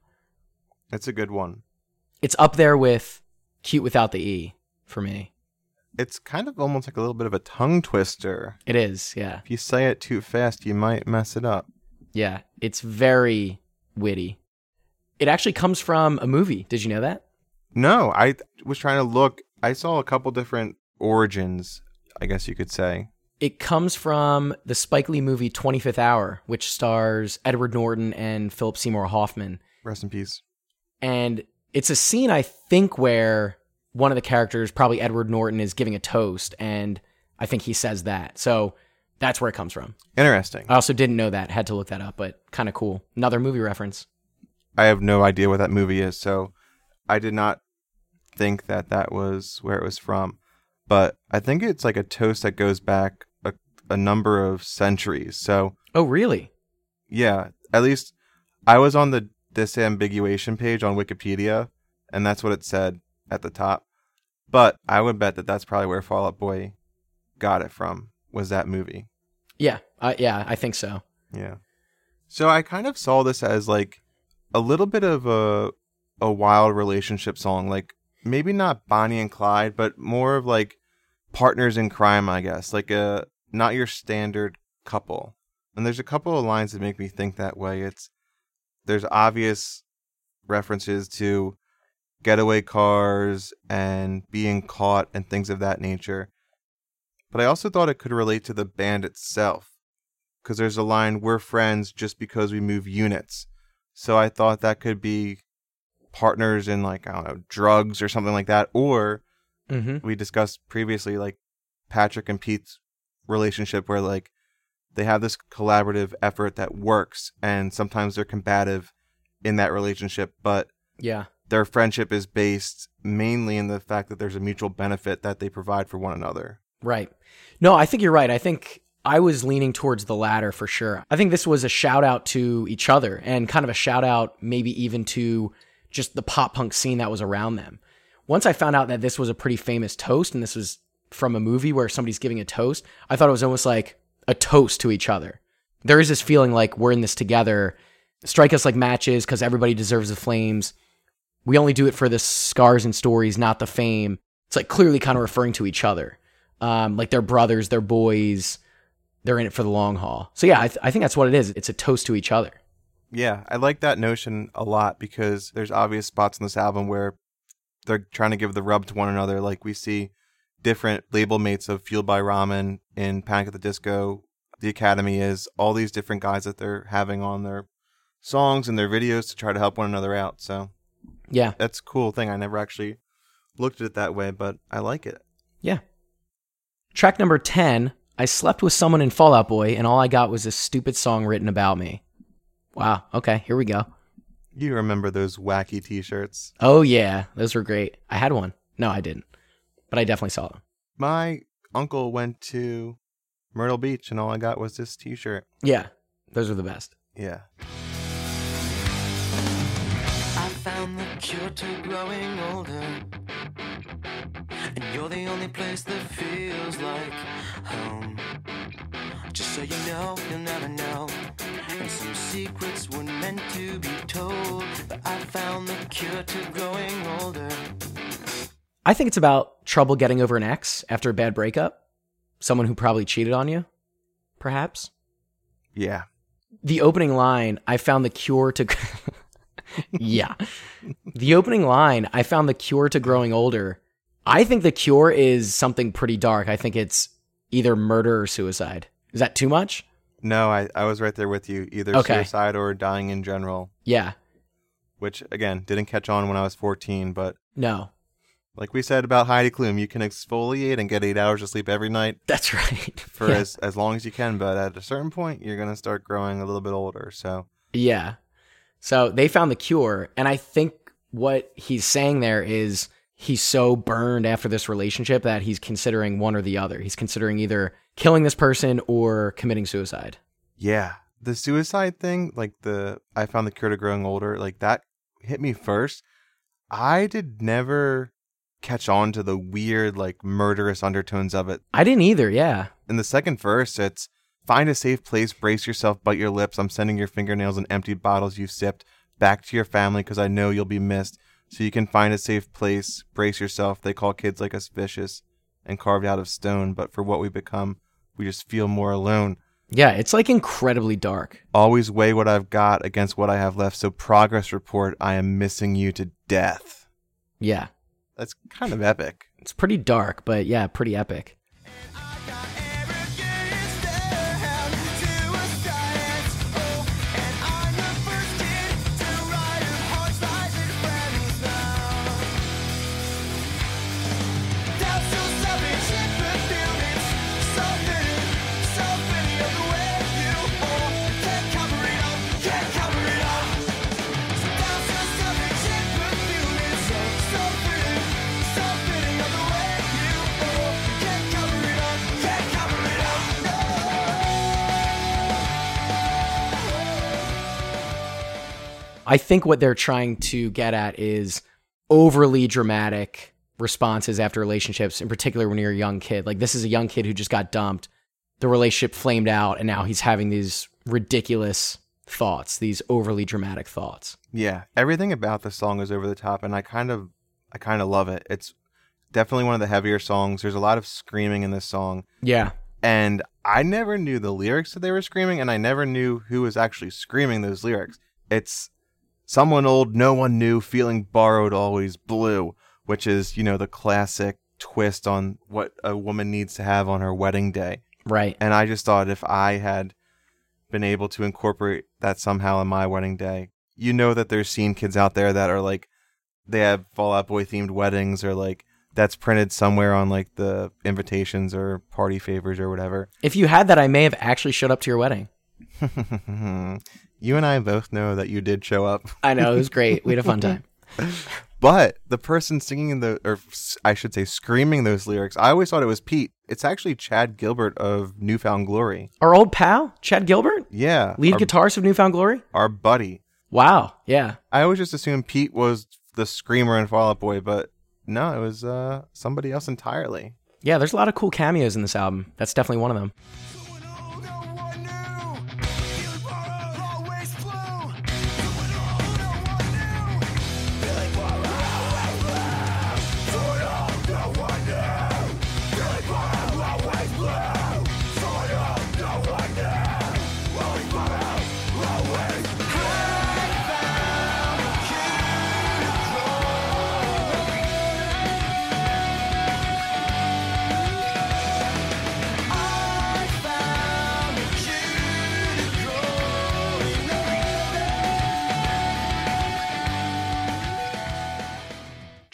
It's a good one. It's up there with Cute Without the E for me. It's kind of almost like a little bit of a tongue twister. It is, yeah. If you say it too fast, you might mess it up. Yeah. It's very witty. It actually comes from a movie. Did you know that? No, I was trying to look. I saw a couple different origins, I guess you could say. It comes from the Spike Lee movie 25th Hour, which stars Edward Norton and Philip Seymour Hoffman. Rest in peace. And it's a scene, I think, where one of the characters, probably Edward Norton, is giving a toast. And I think he says that. So that's where it comes from. Interesting. I also didn't know that, had to look that up, but kind of cool. Another movie reference. I have no idea what that movie is, so I did not think that that was where it was from. But I think it's like a toast that goes back a, number of centuries. So Oh, really? yeah, at least I was on the disambiguation page on Wikipedia, and that's what it said at the top. But I would bet that that's probably where Fall Out Boy got it from. Was that movie? Yeah. Uh, yeah, I think so. Yeah. So I kind of saw this as like a little bit of a a wild relationship song, like maybe not Bonnie and Clyde, but more of like partners in crime, I guess, like a not your standard couple. And there's a couple of lines that make me think that way. It's there's obvious references to getaway cars and being caught and things of that nature. But I also thought it could relate to the band itself because there's a line we're friends just because we move units so i thought that could be partners in like i don't know drugs or something like that or Mm-hmm. we discussed previously like patrick and pete's relationship where like they have this collaborative effort that works and sometimes they're combative in that relationship but Yeah. their friendship is based mainly in the fact that there's a mutual benefit that they provide for one another Right. No, I think you're right. I think I was leaning towards the latter for sure. I think this was a shout out to each other and kind of a shout out maybe even to just the pop punk scene that was around them. Once I found out that this was a pretty famous toast and this was from a movie where somebody's giving a toast, I thought it was almost like a toast to each other. There is this feeling like we're in this together. Strike us like matches because everybody deserves the flames. We only do it for the scars and stories, not the fame. It's like clearly kind of referring to each other um, like they're brothers, they're boys, they're in it for the long haul. So yeah, I, th- I think that's what it is. It's a toast to each other. Yeah, I like that notion a lot because there's obvious spots in this album where they're trying to give the rub to one another. Like we see different label mates of Fueled by Ramen in Panic at the Disco. The Academy is all these different guys that they're having on their songs and their videos to try to help one another out. So Yeah, that's a cool thing. I never actually looked at it that way, but I like it. yeah. Track number ten. I slept with someone in Fall Out Boy, and all I got was a stupid song written about me. Wow. Okay, here we go. You remember those wacky T-shirts? Oh yeah, those were great. I had one. No, I didn't, but I definitely saw them. My uncle went to Myrtle Beach, and all I got was this T-shirt. Yeah, those are the best. Yeah. I found the cure to growing older. And you're the only place that feels like home. Just so you know, you'll never know. And some secrets weren't meant to be told. But I found the cure to growing older. I think it's about trouble getting over an ex after a bad breakup. Someone who probably cheated on you, perhaps. Yeah. the opening line, I found the cure to. yeah. The opening line, I found the cure to growing older. I think the cure is something pretty dark. I think it's either murder or suicide. Is that too much? No, I, I was right there with you. Either Okay. suicide or dying in general, Yeah. which again didn't catch on when I was 14. But No. Like we said about Heidi Klum, you can exfoliate and get eight hours of sleep every night That's right. for yeah. as as long as you can. But at a certain point, you're gonna start growing a little bit older. So Yeah. So they found the cure. And I think what he's saying there is he's so burned after this relationship that he's considering one or the other. He's considering either killing this person or committing suicide. yeah, the suicide thing, like the I found the cure to growing older, like that hit me first. I did never catch on to the weird like murderous undertones of it I didn't either. Yeah. in the second verse, it's Find a safe place, brace yourself, bite your lips. I'm sending your fingernails and empty bottles you've sipped back to your family because I know you'll be missed. So you can find a safe place, brace yourself. They call kids like us vicious and carved out of stone, but for what we become, we just feel more alone. Yeah, it's like incredibly dark. Always weigh what I've got against what I have left. So progress report, I am missing you to death. Yeah. That's kind of epic. It's pretty dark, but yeah, pretty epic. I think what they're trying to get at is overly dramatic responses after relationships, in particular when you're a young kid. Like this is a young kid who just got dumped. The relationship flamed out, and now he's having these ridiculous thoughts, these overly dramatic thoughts. Yeah, everything about the song is over the top, and I kind of, I kind of love it. It's definitely one of the heavier songs. There's a lot of screaming in this song, Yeah. and I never knew the lyrics that they were screaming, and I never knew who was actually screaming those lyrics. It's someone old, no one new, feeling borrowed, always blue, which is you know the classic twist on what a woman needs to have on her wedding day. Right. And I just thought if I had been able to incorporate that somehow in my wedding day, you know that there's scene kids out there that are like, they have Fall Out Boy themed weddings or like that's printed somewhere on like the invitations or party favors or whatever. If you had that, I may have actually showed up to your wedding. you and I both know that you did show up, I know. It was great. We had a fun time. but the person singing the, or I should say, screaming those lyrics, I always thought it was Pete. It's actually Chad Gilbert of New Found Glory. Our old pal, Chad Gilbert, Yeah, lead our, guitarist of New Found Glory. our buddy. Wow. Yeah. I always just assumed Pete was the screamer in Fall Out Boy, but no, it was uh, somebody else entirely. Yeah, there's a lot of cool cameos in this album. That's definitely one of them.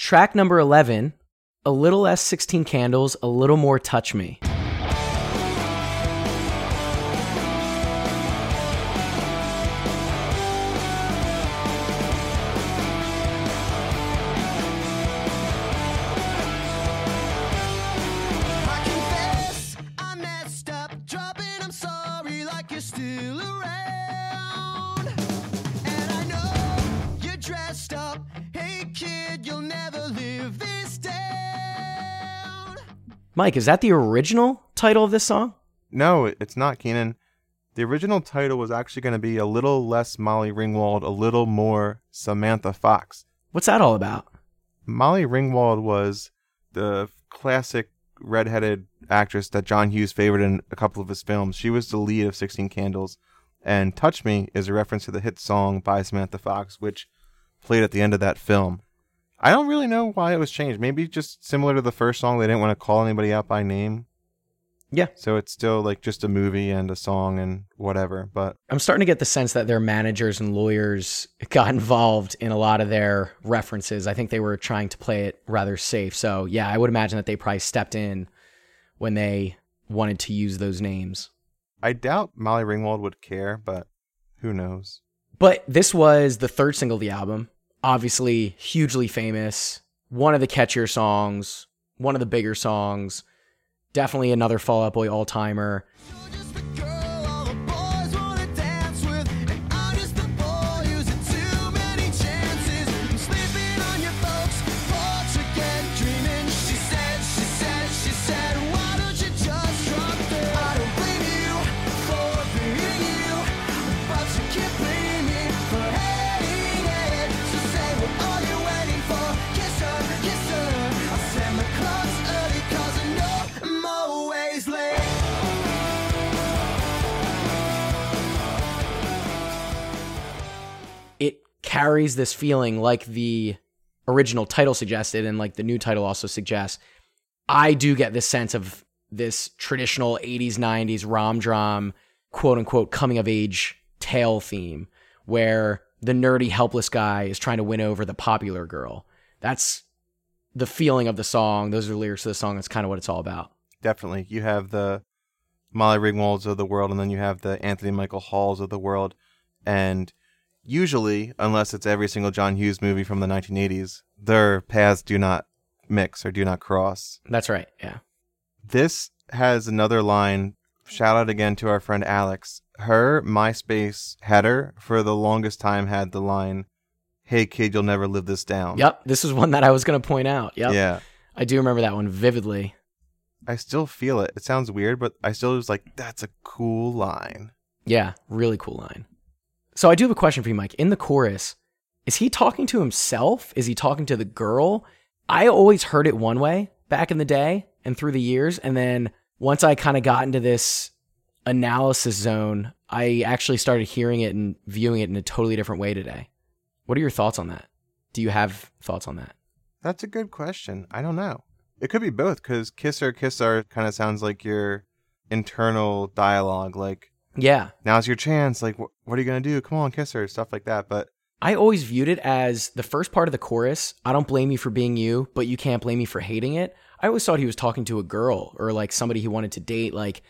Track number 11, a little less 16 candles, a little more touch me. Mike, is that the original title of this song? No, it's not Keanan. The original title was actually going to be a little less Molly Ringwald, a little more Samantha Fox. What's that all about? Molly Ringwald was the classic redheaded actress that John Hughes favored in a couple of his films. She was the lead of 16 Candles, and Touch Me is a reference to the hit song by Samantha Fox, which played at the end of that film. I don't really know why it was changed. Maybe just similar to the first song, they didn't want to call anybody out by name. Yeah. So it's still like just a movie and a song and whatever. But I'm starting to get the sense that their managers and lawyers got involved in a lot of their references. I think they were trying to play it rather safe. So, yeah, I would imagine that they probably stepped in when they wanted to use those names. I doubt Molly Ringwald would care, but who knows? But this was the third single of the album. Obviously, hugely famous. One of the catchier songs, one of the bigger songs. Definitely another Fall Out Boy all timer. Carries this feeling like the original title suggested and like the new title also suggests. I do get this sense of this traditional 80s, 90s rom dram, quote unquote, coming of age tale theme where the nerdy, helpless guy is trying to win over the popular girl. That's the feeling of the song. Those are the lyrics of the song. That's kind of what it's all about. Definitely. You have the Molly Ringwalds of the world, and then you have the Anthony Michael Halls of the world. And usually, unless it's every single John Hughes movie from the 1980s, their paths do not mix or do not cross. That's right. Yeah. This has another line. Shout out again to our friend Alex. Her MySpace header for the longest time had the line, Hey kid, you'll never live this down. Yep. This is one that I was going to point out. Yep. Yeah. I do remember that one vividly. I still feel it. It sounds weird, but I still was like, that's a cool line. Yeah. Really cool line. So I do have a question for you, Mike. In the chorus, is he talking to himself? Is he talking to the girl? I always heard it one way back in the day and through the years. And then once I kind of got into this analysis zone, I actually started hearing it and viewing it in a totally different way today. What are your thoughts on that? Do you have thoughts on that? That's a good question. I don't know. It could be both because kiss her, kiss her kind of sounds like your internal dialogue. Like, Yeah. now's your chance. Like, wh- what are you going to do? Come on, kiss her, stuff like that. But I always viewed it as the first part of the chorus. I don't blame you for being you, but you can't blame me for hating it. I always thought he was talking to a girl or like somebody he wanted to date. Like,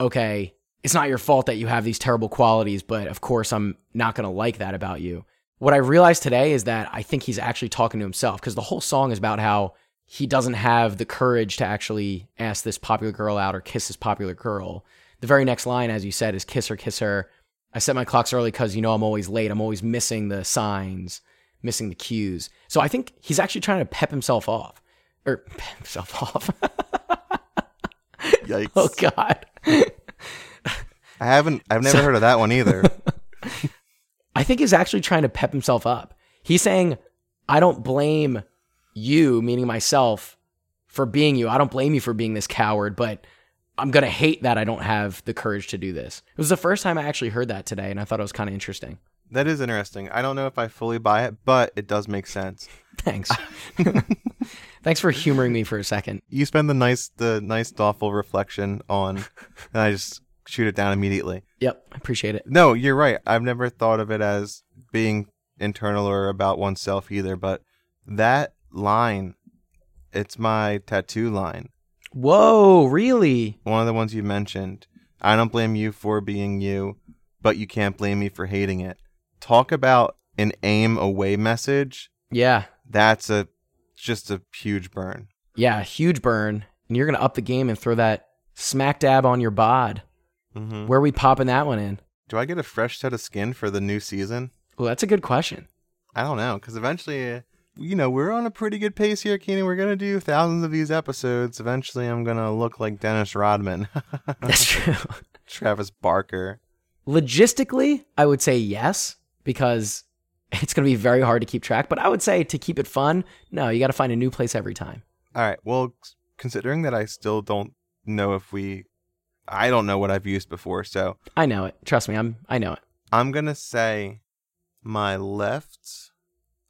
okay, it's not your fault that you have these terrible qualities, but of course, I'm not going to like that about you. What I realized today is that I think he's actually talking to himself because the whole song is about how he doesn't have the courage to actually ask this popular girl out or kiss this popular girl. The very next line, as you said, is kiss her, kiss her. I set my clocks early because you know I'm always late. I'm always missing the signs, missing the cues. So I think he's actually trying to pep himself off, or pep himself off. yikes. oh God, I haven't, I've never heard of that one either. I think he's actually trying to pep himself up. He's saying, "I don't blame you, meaning myself, for being you. I don't blame you for being this coward, but." I'm gonna hate that I don't have the courage to do this. It was the first time I actually heard that today, and I thought it was kind of interesting. that is interesting. I don't know if I fully buy it, but it does make sense. Thanks. Thanks for humoring me for a second. You spend the nice, the nice, thoughtful reflection on, and I just shoot it down immediately. Yep, I appreciate it. No, you're right. I've never thought of it as being internal or about oneself either, but that line, it's my tattoo line. Whoa, really? One of the ones you mentioned. I don't blame you for being you, but you can't blame me for hating it. Talk about an AIM away message. Yeah, That's a just a huge burn. yeah, huge burn. And you're gonna up the game and throw that smack dab on your bod. hmm Where are we popping that one in? Do I get a fresh set of skin for the new season? Well, that's a good question. I don't know, because eventually, you know, we're on a pretty good pace here, Keanan. We're gonna do thousands of these episodes. Eventually, I'm gonna look like Dennis Rodman, That's true. Travis Barker. Logistically, I would say yes, because it's gonna be very hard to keep track. But I would say to keep it fun, no, you gotta find a new place every time. All right. Well, considering that I still don't know if we, I don't know what I've used before, so I know it. Trust me, I'm I know it. I'm gonna say my left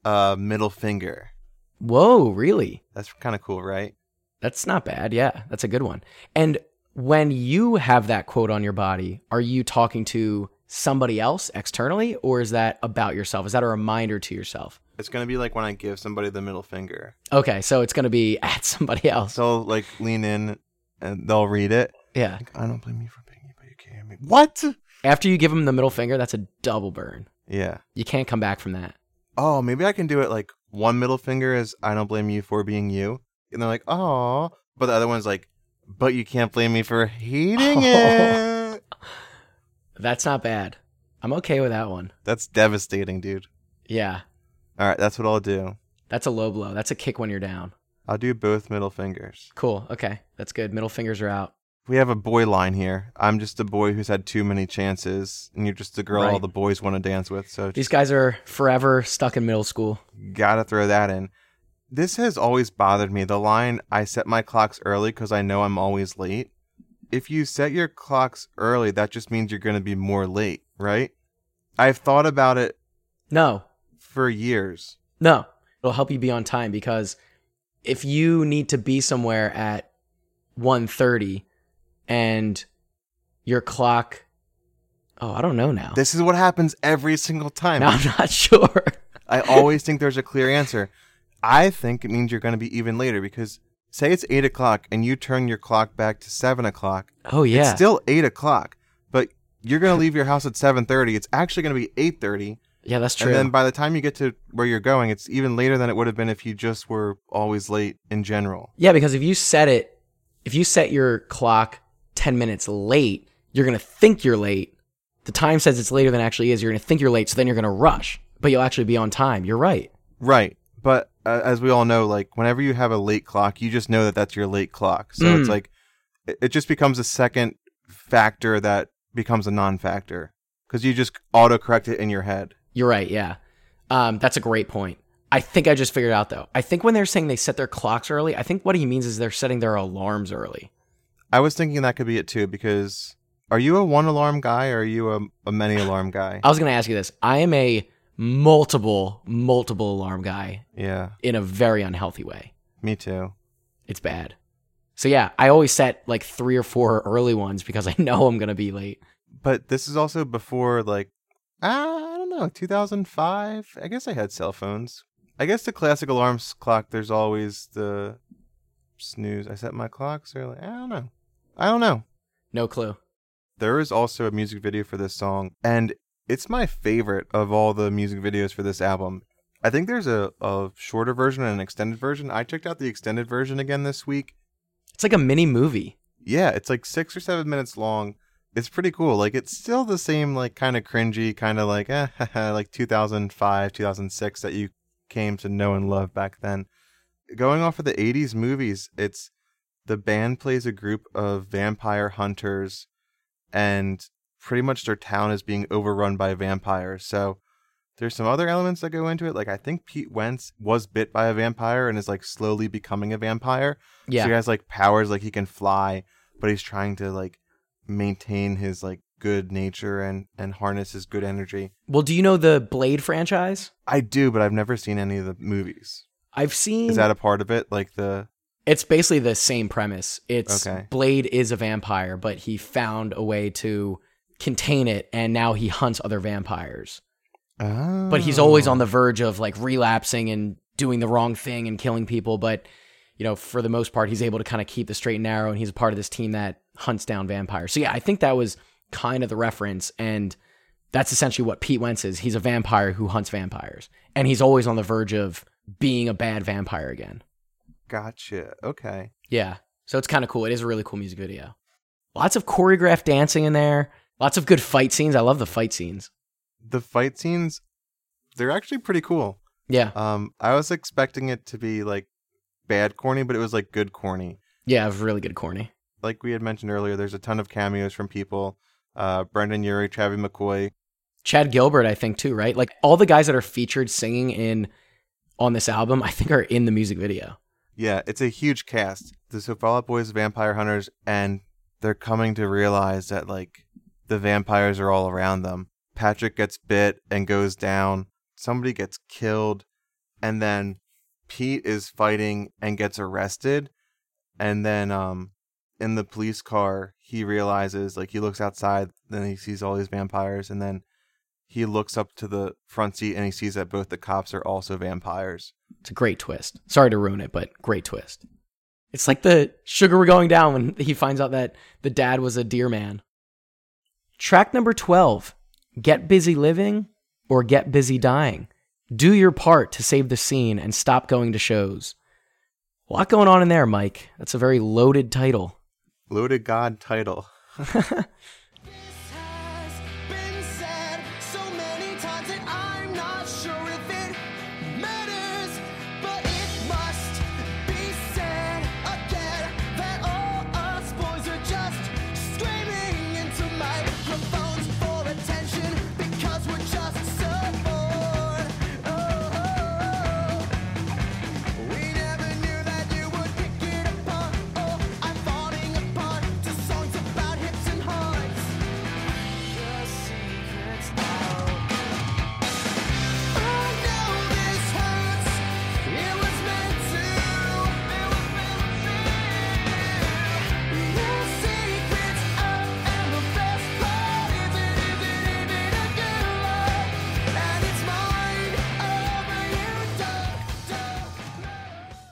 uh middle finger. Whoa, really? That's kind of cool, right? That's not bad. Yeah, that's a good one. And when you have that quote on your body, are you talking to somebody else externally or is that about yourself? Is that a reminder to yourself? It's gonna be like when I give somebody the middle finger. Okay, so it's going to be at somebody else. So like lean in and they'll read it. Yeah. Like, I don't blame you for being but you can't. What? After you give them the middle finger, that's a double burn. Yeah. You can't come back from that. Oh, maybe I can do it like one middle finger is I don't blame you for being you, and they're like, oh, but the other one's like, but you can't blame me for hating it. That's not bad. I'm okay with that one. That's devastating, dude. Yeah. All right, that's what I'll do. That's a low blow. That's a kick when you're down. I'll do both middle fingers. Cool. Okay. That's good. Middle fingers are out. We have a boy line here. I'm just a boy who's had too many chances, and you're just the girl all the boys want to dance with. So These guys are forever stuck in middle school. gotta throw that in. This has always bothered me. The line, I set my clocks early because I know I'm always late. If you set your clocks early, that just means you're going to be more late, right? I've thought about it No. for years. No, it'll help you be on time because if you need to be somewhere at 1.30 and your clock Oh, I don't know now. This is what happens every single time. Now I'm not sure. I always think there's a clear answer. I think it means you're going to be even later because say it's eight o'clock and you turn your clock back to seven o'clock. Oh yeah. It's still eight o'clock, but you're going to leave your house at seven thirty. It's actually going to be eight thirty, yeah, that's true. and then by the time you get to where you're going, it's even later than it would have been if you just were always late in general. yeah, because if you set it if you set your clock 10 minutes late, you're going to think you're late. The time says it's later than it actually is. You're going to think you're late, so then you're going to rush, but you'll actually be on time. You're right. Right, but uh, as we all know, like whenever you have a late clock, you just know that that's your late clock. So it's Mm. like it, it just becomes a second factor that becomes a non-factor because you just auto-correct it in your head. You're right. Yeah. Um, that's a great point. I think I just figured out though. I think when they're saying they set their clocks early, I think what he means is they're setting their alarms early. I was thinking that could be it too because are you a one alarm guy or are you a, a many alarm guy? I was going to ask you this. I am a multiple, multiple alarm guy yeah, in a very unhealthy way. me too. It's bad. So yeah, I always set like three or four early ones because I know I'm going to be late. But this is also before like ah, I don't know, 2005. I guess I had cell phones. I guess the classic alarms clock. There's always the snooze. I set my clocks early. I don't know. I don't know. No clue. There is also a music video for this song, and it's my favorite of all the music videos for this album. I think there's a, a shorter version and an extended version. I checked out the extended version again this week. It's like a mini movie. Yeah, it's like six or seven minutes long. It's pretty cool. Like it's still the same, like kind of cringy, kind of like eh, like 2005, 2006 that you came to know and love back then. Going off of the 80s movies, it's the band plays a group of vampire hunters, and pretty much their town is being overrun by vampires. So there's some other elements that go into it. Like I think Pete Wentz was bit by a vampire and is like slowly becoming a vampire. Yeah. So he has like powers, like he can fly, but he's trying to like maintain his like good nature and and harness his good energy. Well, do you know the Blade franchise? I do, but I've never seen any of the movies. I've seen Is that a part of it? Like the It's basically the same premise. It's Okay. Blade is a vampire, but he found a way to contain it and now he hunts other vampires. oh. But he's always on oh. the verge of like relapsing and doing the wrong thing and killing people, but you know, for the most part he's able to kind of keep the straight and narrow and he's a part of this team that hunts down vampires. So yeah, I think that was kind of the reference and that's essentially what Pete Wentz is. He's a vampire who hunts vampires and he's always on the verge of being a bad vampire again. Gotcha. Okay. Yeah. So it's kind of cool. It is a really cool music video. Lots of choreographed dancing in there. Lots of good fight scenes. I love the fight scenes. The fight scenes, they're actually pretty cool. Yeah. Um, I was expecting it to be like bad corny, but it was like good corny. Yeah, it was really good corny. Like we had mentioned earlier, there's a ton of cameos from people. Uh, Brendon Urie, Travis McCoy. Chad Gilbert, I think too, right? Like all the guys that are featured singing in on this album, I think are in the music video. Yeah, it's a huge cast. The so Fall Out Boys, vampire hunters, and they're coming to realize that like the vampires are all around them. Patrick gets bit and goes down. Somebody gets killed, and then Pete is fighting and gets arrested. And then um in the police car, he realizes like he looks outside, then he sees all these vampires, and then he looks up to the front seat and he sees that both the cops are also vampires. It's a great twist. Sorry to ruin it, but great twist. It's like the sugar we're going down when he finds out that the dad was a deer man. Track number 12 Get Busy Living or Get Busy Dying. Do your part to save the scene and stop going to shows. A lot going on in there, Mike. That's a very loaded title. Loaded God title.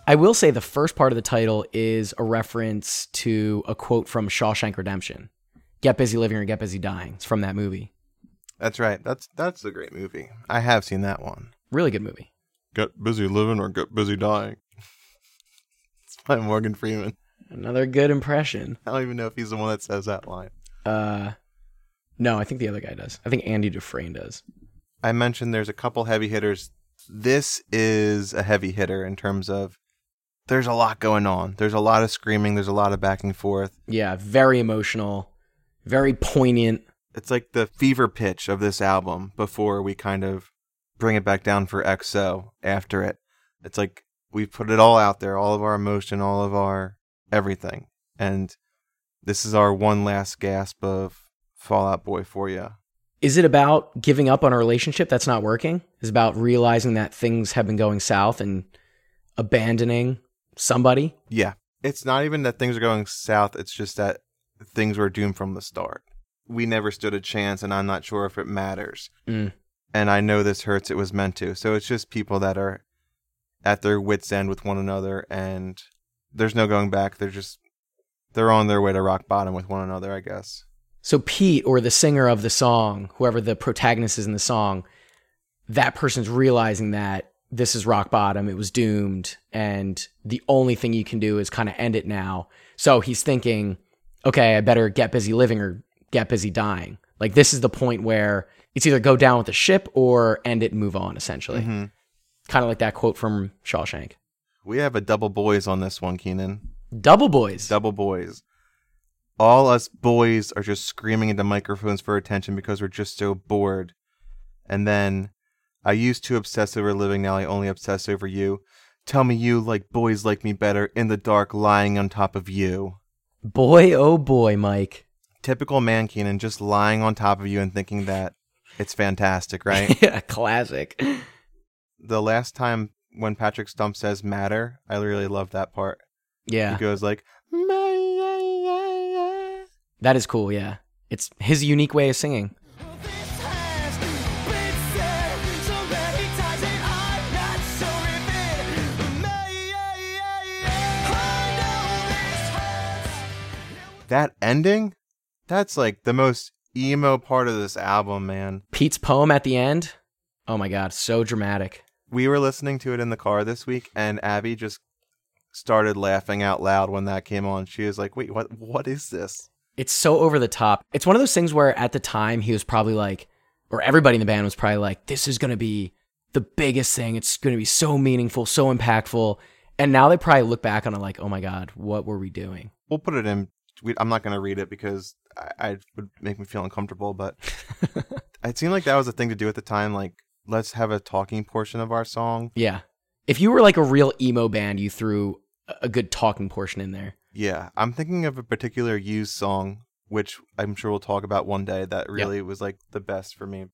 I will say the first part of the title is a reference to a quote from Shawshank Redemption. Get busy living or get busy dying. It's from that movie. That's right. That's that's a great movie. I have seen that one. Really good movie. Get busy living or get busy dying. it's by Morgan Freeman. Another good impression. I don't even know if he's the one that says that line. Uh, no, I think the other guy does. I think Andy Dufresne does. I mentioned there's a couple heavy hitters. This is a heavy hitter in terms of there's a lot going on. There's a lot of screaming. There's a lot of back and forth. Yeah, very emotional, very poignant. It's like the fever pitch of this album before we kind of bring it back down for XO after it. It's like we put it all out there, all of our emotion, all of our everything. And this is our one last gasp of Fall Out Boy for you. Is it about giving up on a relationship that's not working? Is it about realizing that things have been going south and abandoning somebody? Yeah. It's not even that things are going south, it's just that things were doomed from the start. We never stood a chance, and I'm not sure if it matters. Mm. And I know this hurts, it was meant to. So it's just people that are at their wits' end with one another, and there's no going back. They're just, they're on their way to rock bottom with one another, I guess. So Pete or the singer of the song, whoever the protagonist is in the song, that person's realizing that this is rock bottom, it was doomed, and the only thing you can do is kind of end it now. So he's thinking, okay, I better get busy living or get busy dying. Like this is the point where it's either go down with the ship or end it and move on, essentially. Mhm. Kind of like that quote from Shawshank. We have a double boys on this one, Keanan. Double boys. Double boys. All us boys are just screaming into microphones for attention because we're just so bored. And then, I used to obsess over living, now I only obsess over you. Tell me you like boys like me better in the dark, lying on top of you. boy, oh boy, Mike. Typical man, Keanan, just lying on top of you and thinking that it's fantastic, right? yeah, classic. the last time when Patrick Stump says matter, I really love that part. Yeah, He goes like, that is cool. Yeah, it's his unique way of singing. That ending, that's like the most emo part of this album, man. Pete's poem at the end. Oh my god, so dramatic. We were listening to it in the car this week, and Abby just started laughing out loud when that came on. She was like, "Wait, what? What is this?" It's so over the top. It's one of those things where at the time he was probably like, or everybody in the band was probably like, this is going to be the biggest thing. It's going to be so meaningful, so impactful. And now they probably look back on it like, oh my God, what were we doing? We'll put it in. We, I'm not going to read it because I, I would make me feel uncomfortable. But it seemed like that was a thing to do at the time. Like, let's have a talking portion of our song. Yeah. If you were like a real emo band, you threw a- a good talking portion in there. Yeah, I'm thinking of a particular used song, which I'm sure we'll talk about one day. That really was like the best for me.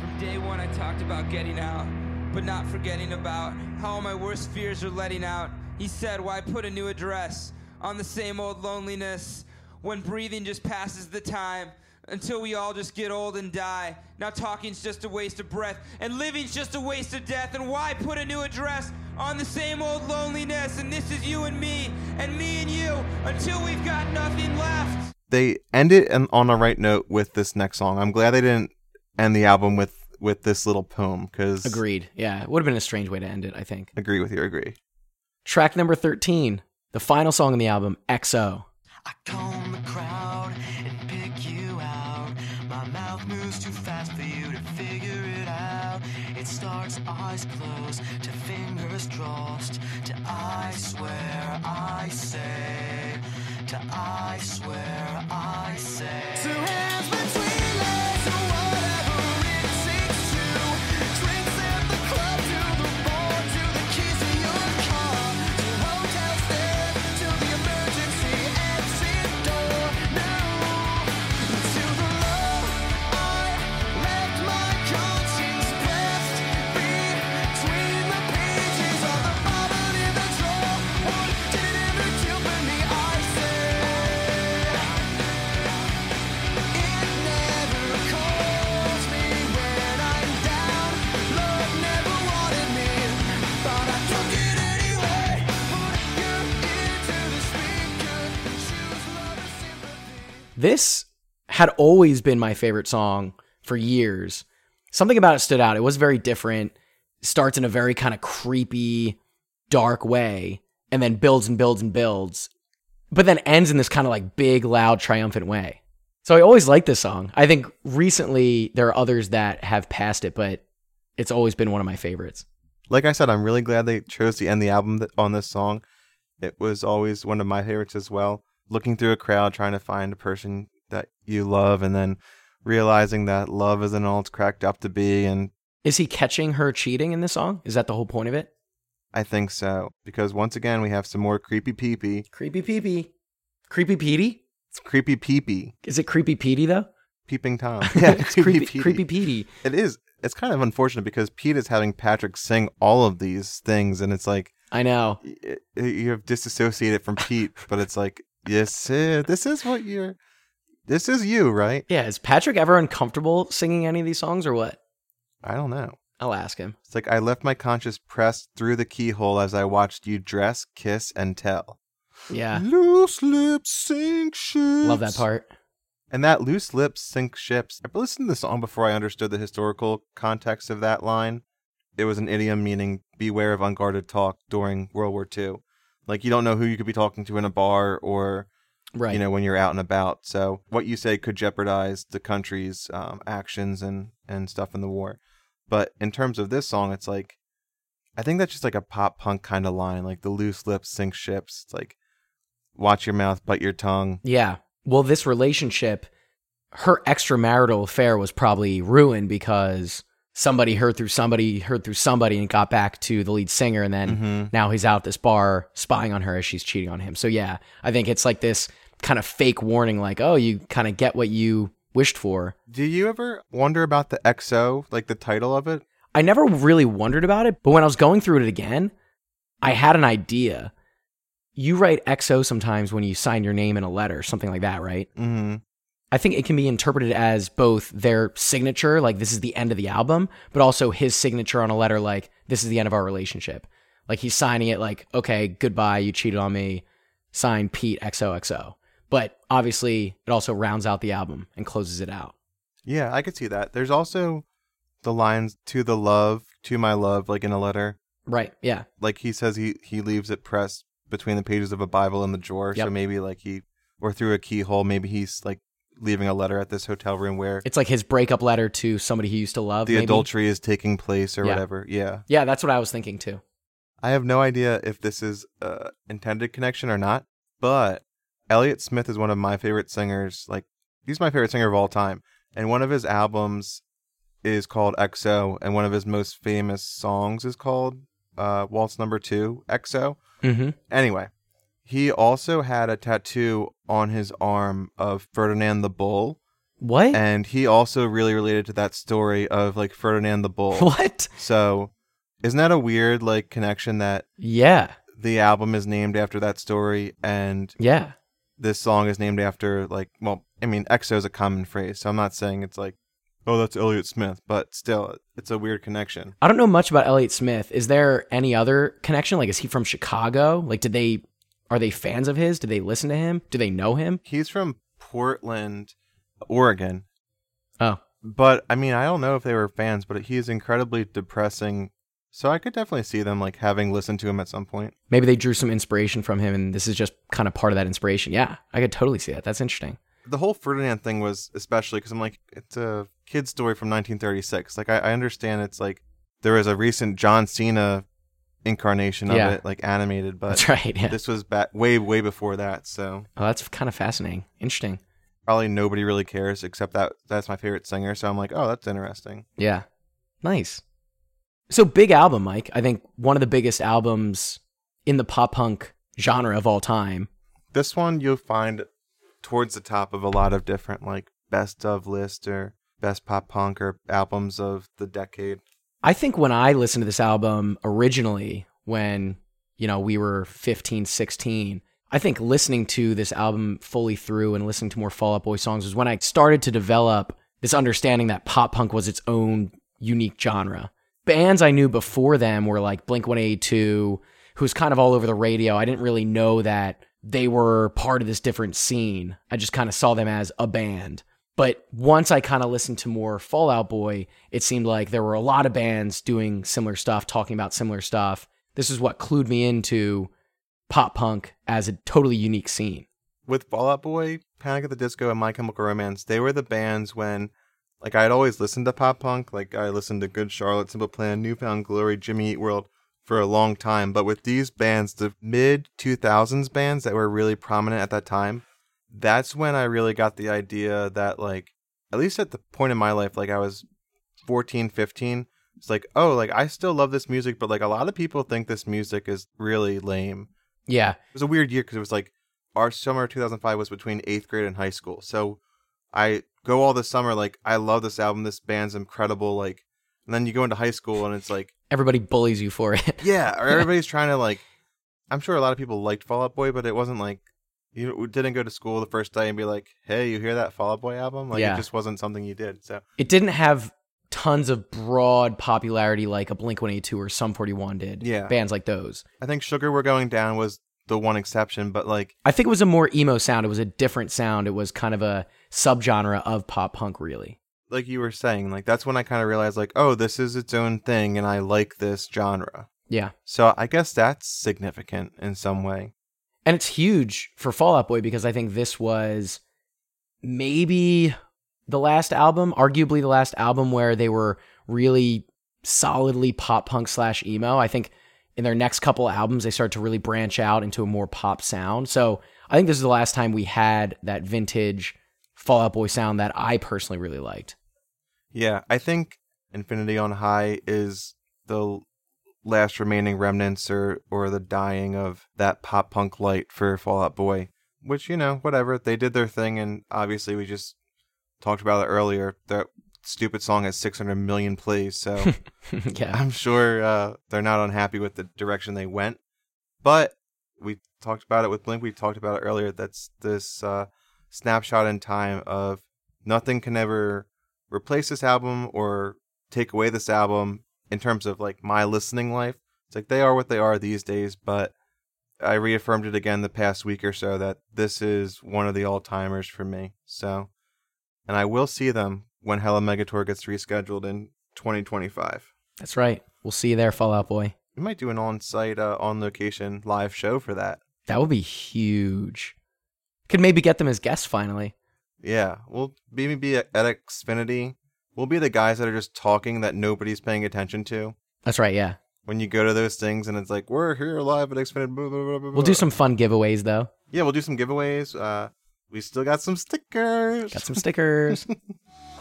From day one, I talked about getting out, but not forgetting about how all my worst fears are letting out. He said, Why put a new address on the same old loneliness when breathing just passes the time until we all just get old and die? Now, talking's just a waste of breath, and living's just a waste of death. And why put a new address on the same old loneliness? And this is you and me, and me and you, until we've got nothing left. They end it on- on a right note with this next song. I'm glad they didn't end the album with with this little poem because Agreed. Yeah. It would have been a strange way to end it, I think. Agree with you. Agree. Track number 13, the final song on the album, XO. I comb the crowd and pick you out. My mouth moves too fast for you to figure it out. It starts eyes closed to fingers crossed. To I swear I say. To I swear I say. Two hands between This had always been my favorite song for years. Something about it stood out. It was very different. Starts in a very kind of creepy, dark way, and then builds and builds and builds, but then ends in this kind of like big, loud, triumphant way. So I always liked this song. I think recently there are others that have passed it, but it's always been one of my favorites. Like I said, I'm really glad they chose to end the album on this song. It was always one of my favorites as well. Looking through a crowd, trying to find a person that you love, and then realizing that love isn't all it's cracked up to be. And Is he catching her cheating in this song? Is that the whole point of it? I think so. Because once again, we have some more creepy peepee. Creepy peepee. Creepy Petey? It's creepy peepee. Is it creepy Petey though? Peeping Tom. it's creepy, creepy Petey. It is. It's kind of unfortunate because Pete is having Patrick sing all of these things, and it's like I know. you have disassociated from Pete, but it's like yes, this is what you're. This is you, right? Yeah, is Patrick ever uncomfortable singing any of these songs or what? I don't know. I'll ask him. It's like I left my conscience pressed through the keyhole as I watched you dress, kiss, and tell. Yeah. Loose lips sink ships. Love that part. And that loose lips sink ships. I listened to the song before I understood the historical context of that line. It was an idiom meaning beware of unguarded talk during World War II. Like you don't know who you could be talking to in a bar or Right. you know when you're out and about. So what you say could jeopardize the country's um, actions and and stuff in the war. But in terms of this song, it's like I think that's just like a pop punk kind of line, like the loose lips sink ships. It's like watch your mouth, but your tongue. Yeah. Well, this relationship, her extramarital affair was probably ruined because somebody heard through somebody, heard through somebody, and got back to the lead singer. And then Mhm. now he's out at this bar spying on her as she's cheating on him. So, yeah, I think it's like this kind of fake warning like, oh, you kind of get what you wished for. Do you ever wonder about the XO, like the title of it? I never really wondered about it, but when I was going through it again, I had an idea. You write XO sometimes when you sign your name in a letter, something like that, right? Mm-hmm. I think it can be interpreted as both their signature, like this is the end of the album, but also his signature on a letter, like this is the end of our relationship. Like he's signing it, like, okay, goodbye, you cheated on me, sign Pete XOXO. But obviously, it also rounds out the album and closes it out. Yeah, I could see that. There's also the lines to the love, to my love, like in a letter. Right. Yeah. Like he says he he leaves it pressed between the pages of a Bible in the drawer. So maybe like he or through a keyhole, maybe he's like leaving a letter at this hotel room where It's like his breakup letter to somebody he used to love. the maybe. adultery is taking place or Yeah. whatever. Yeah. Yeah, that's what I was thinking too. I have no idea if this is a intended connection or not, but Elliott Smith is one of my favorite singers. Like he's my favorite singer of all time, and one of his albums is called XO, and one of his most famous songs is called uh, Waltz Number Two XO. Mm-hmm. Anyway, he also had a tattoo on his arm of Ferdinand the Bull, What? and he also really related to that story of like Ferdinand the Bull. what? So, isn't that a weird like connection that Yeah. the album is named after that story and Yeah. this song is named after like well i mean exo is a common phrase so i'm not saying it's like oh that's elliott smith but still it's a weird connection I don't know much about Elliott Smith. Is there any other connection? Like, is he from Chicago? Like, did they are they fans of his? Do they listen to him? Do they know him? he's from portland oregon Oh, but i mean i don't know if they were fans but he is incredibly depressing so i could definitely see them like having listened to him at some point maybe they drew some inspiration from him, and this is just kind of part of that inspiration. Yeah, I could totally see that. That's interesting. the whole Ferdinand thing was especially because I'm like, it's a kid's story from 1936. Like, I, I understand it's like there was a recent John Cena incarnation of Yeah. it, like animated, but That's right. Yeah. this was back way, way before that. So Oh, that's kind of fascinating. Interesting. probably nobody really cares except that that's my favorite singer. So I'm like, oh, that's interesting. Yeah. Nice. So big album, Mike. I think one of the biggest albums in the pop punk genre of all time. This one you'll find towards the top of a lot of different like best of list or best pop punk or albums of the decade. I think when I listened to this album originally, when, you know, we were 15, 16, I think listening to this album fully through and listening to more Fall Out Boy songs was when I started to develop this understanding that pop punk was its own unique genre. Bands I knew before them were like Blink 182, who's kind of all over the radio. I didn't really know that they were part of this different scene. I just kind of saw them as a band. But once I kind of listened to more Fall Out Boy, it seemed like there were a lot of bands doing similar stuff, talking about similar stuff. This is what clued me into pop punk as a totally unique scene. with Fallout Boy, Panic at the Disco, and My Chemical Romance, they were the bands when, like, I had always listened to pop punk. Like, I listened to Good Charlotte, Simple Plan, New Found Glory, Jimmy Eat World for a long time. But with these bands, the mid 2000s bands that were really prominent at that time, that's when I really got the idea that, like, at least at the point in my life, like, I was 14, 15. It's like, oh, like, I still love this music, but, like, a lot of people think this music is really lame Yeah. it was a weird year because it was like our summer of 2005 was between eighth grade and high school. So I go all the summer like I love this album. This band's incredible. Like, and then you go into high school and it's like, Everybody bullies you for it. yeah, or everybody's trying to like. I'm sure a lot of people liked Fall Out Boy, but it wasn't like you didn't go to school the first day and be like, "Hey, you hear that Fall Out Boy album?" Like Yeah. it just wasn't something you did. So it didn't have tons of broad popularity like a Blink 182 or Sum 41 did. Yeah. Bands like those. I think Sugar We're Going Down was the one exception, but like I think it was a more emo sound. It was a different sound. It was kind of a subgenre of pop punk, really. like you were saying, like that's when I kind of realized like, oh, this is its own thing, and I like this genre. Yeah. So I guess that's significant in some way. And it's huge for Fall Out Boy because I think this was maybe the last album, arguably the last album where they were really solidly pop punk slash emo. I think in their next couple albums, they started to really branch out into a more pop sound. So I think this is the last time we had that vintage Fall Out Boy sound that I personally really liked. Yeah, I think Infinity on High is the last remaining remnants or or the dying of that pop punk light for Fall Out Boy. Which you know, whatever they did their thing, and obviously we just talked about it earlier. That stupid song has 600 million plays, so yeah. I'm sure uh, they're not unhappy with the direction they went. But we talked about it with Blink. We talked about it earlier. That's this uh, snapshot in time of nothing can ever replace this album or take away this album in terms of like my listening life. It's like they are what they are these days, but I reaffirmed it again the past week or so that this is one of the all timers for me. So, and I will see them when Hella Mega Tour gets rescheduled in 2025. That's right. We'll see you there, Fall Out Boy. We might do an on-site, uh, on-location live show for that. That would be huge. Could maybe get them as guests finally. Yeah, we'll maybe be at Xfinity. We'll be the guys that are just talking that nobody's paying attention to. That's right, yeah. When you go to those things and it's like we're here live at Xfinity. Blah, blah, blah, blah, We'll do some fun giveaways though. Yeah, we'll do some giveaways. Uh, we still got some stickers. Got some stickers.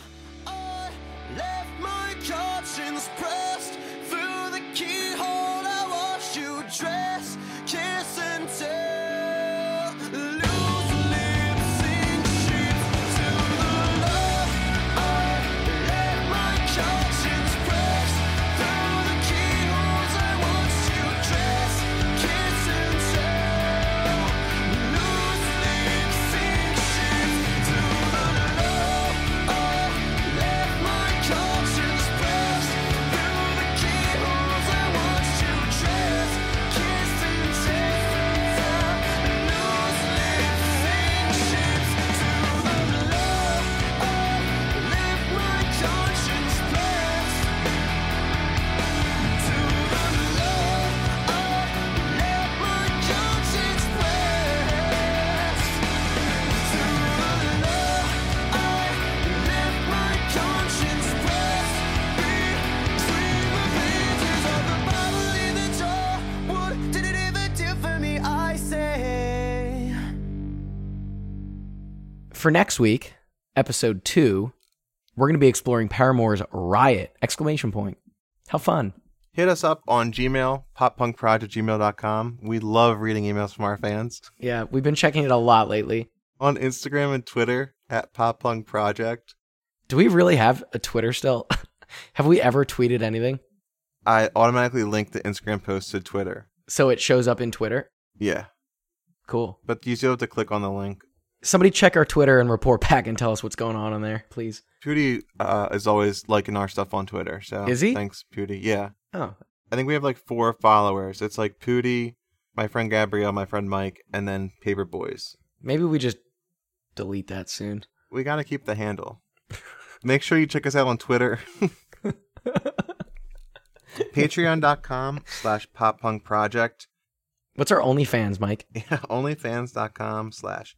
For next week, episode two, we're going to be exploring Paramore's Riot! Exclamation point. How fun. Hit us up on Gmail, poppunkproject@gmail.com. We love reading emails from our fans. Yeah, we've been checking it a lot lately. On Instagram and Twitter at poppunkproject. Do we really have a Twitter still? have we ever tweeted anything? I automatically link the Instagram post to Twitter. So it shows up in Twitter? Yeah, Cool. but you still have to click on the link. Somebody check our Twitter and report back and tell us what's going on in there, please. Pewdie uh, is always liking our stuff on Twitter. So Is he? Thanks, Pewdie. Yeah, Oh, I think we have like four followers. It's like Pootie, my friend Gabrielle, my friend Mike, and then Paper Boys. Maybe we just delete that soon. We got to keep the handle. Make sure you check us out on Twitter. Patreon.com slash pop punk project. What's our OnlyFans, Mike? Yeah, onlyfans.com slash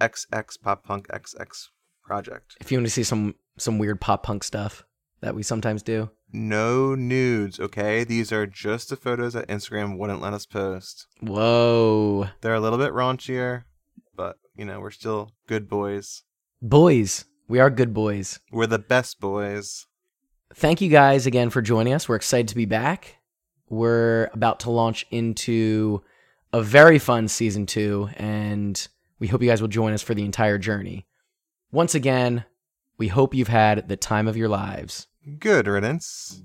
xx pop punk xx project. If you want to see some some weird pop punk stuff that we sometimes do. No nudes, okay? These are just the photos that Instagram wouldn't let us post. Whoa. They're a little bit raunchier, but you know, we're still good boys. Boys, we are good boys. We're the best boys. Thank you guys again for joining us. We're excited to be back. We're about to launch into a very fun season two, and we hope you guys will join us for the entire journey. Once again, we hope you've had the time of your lives. Good riddance.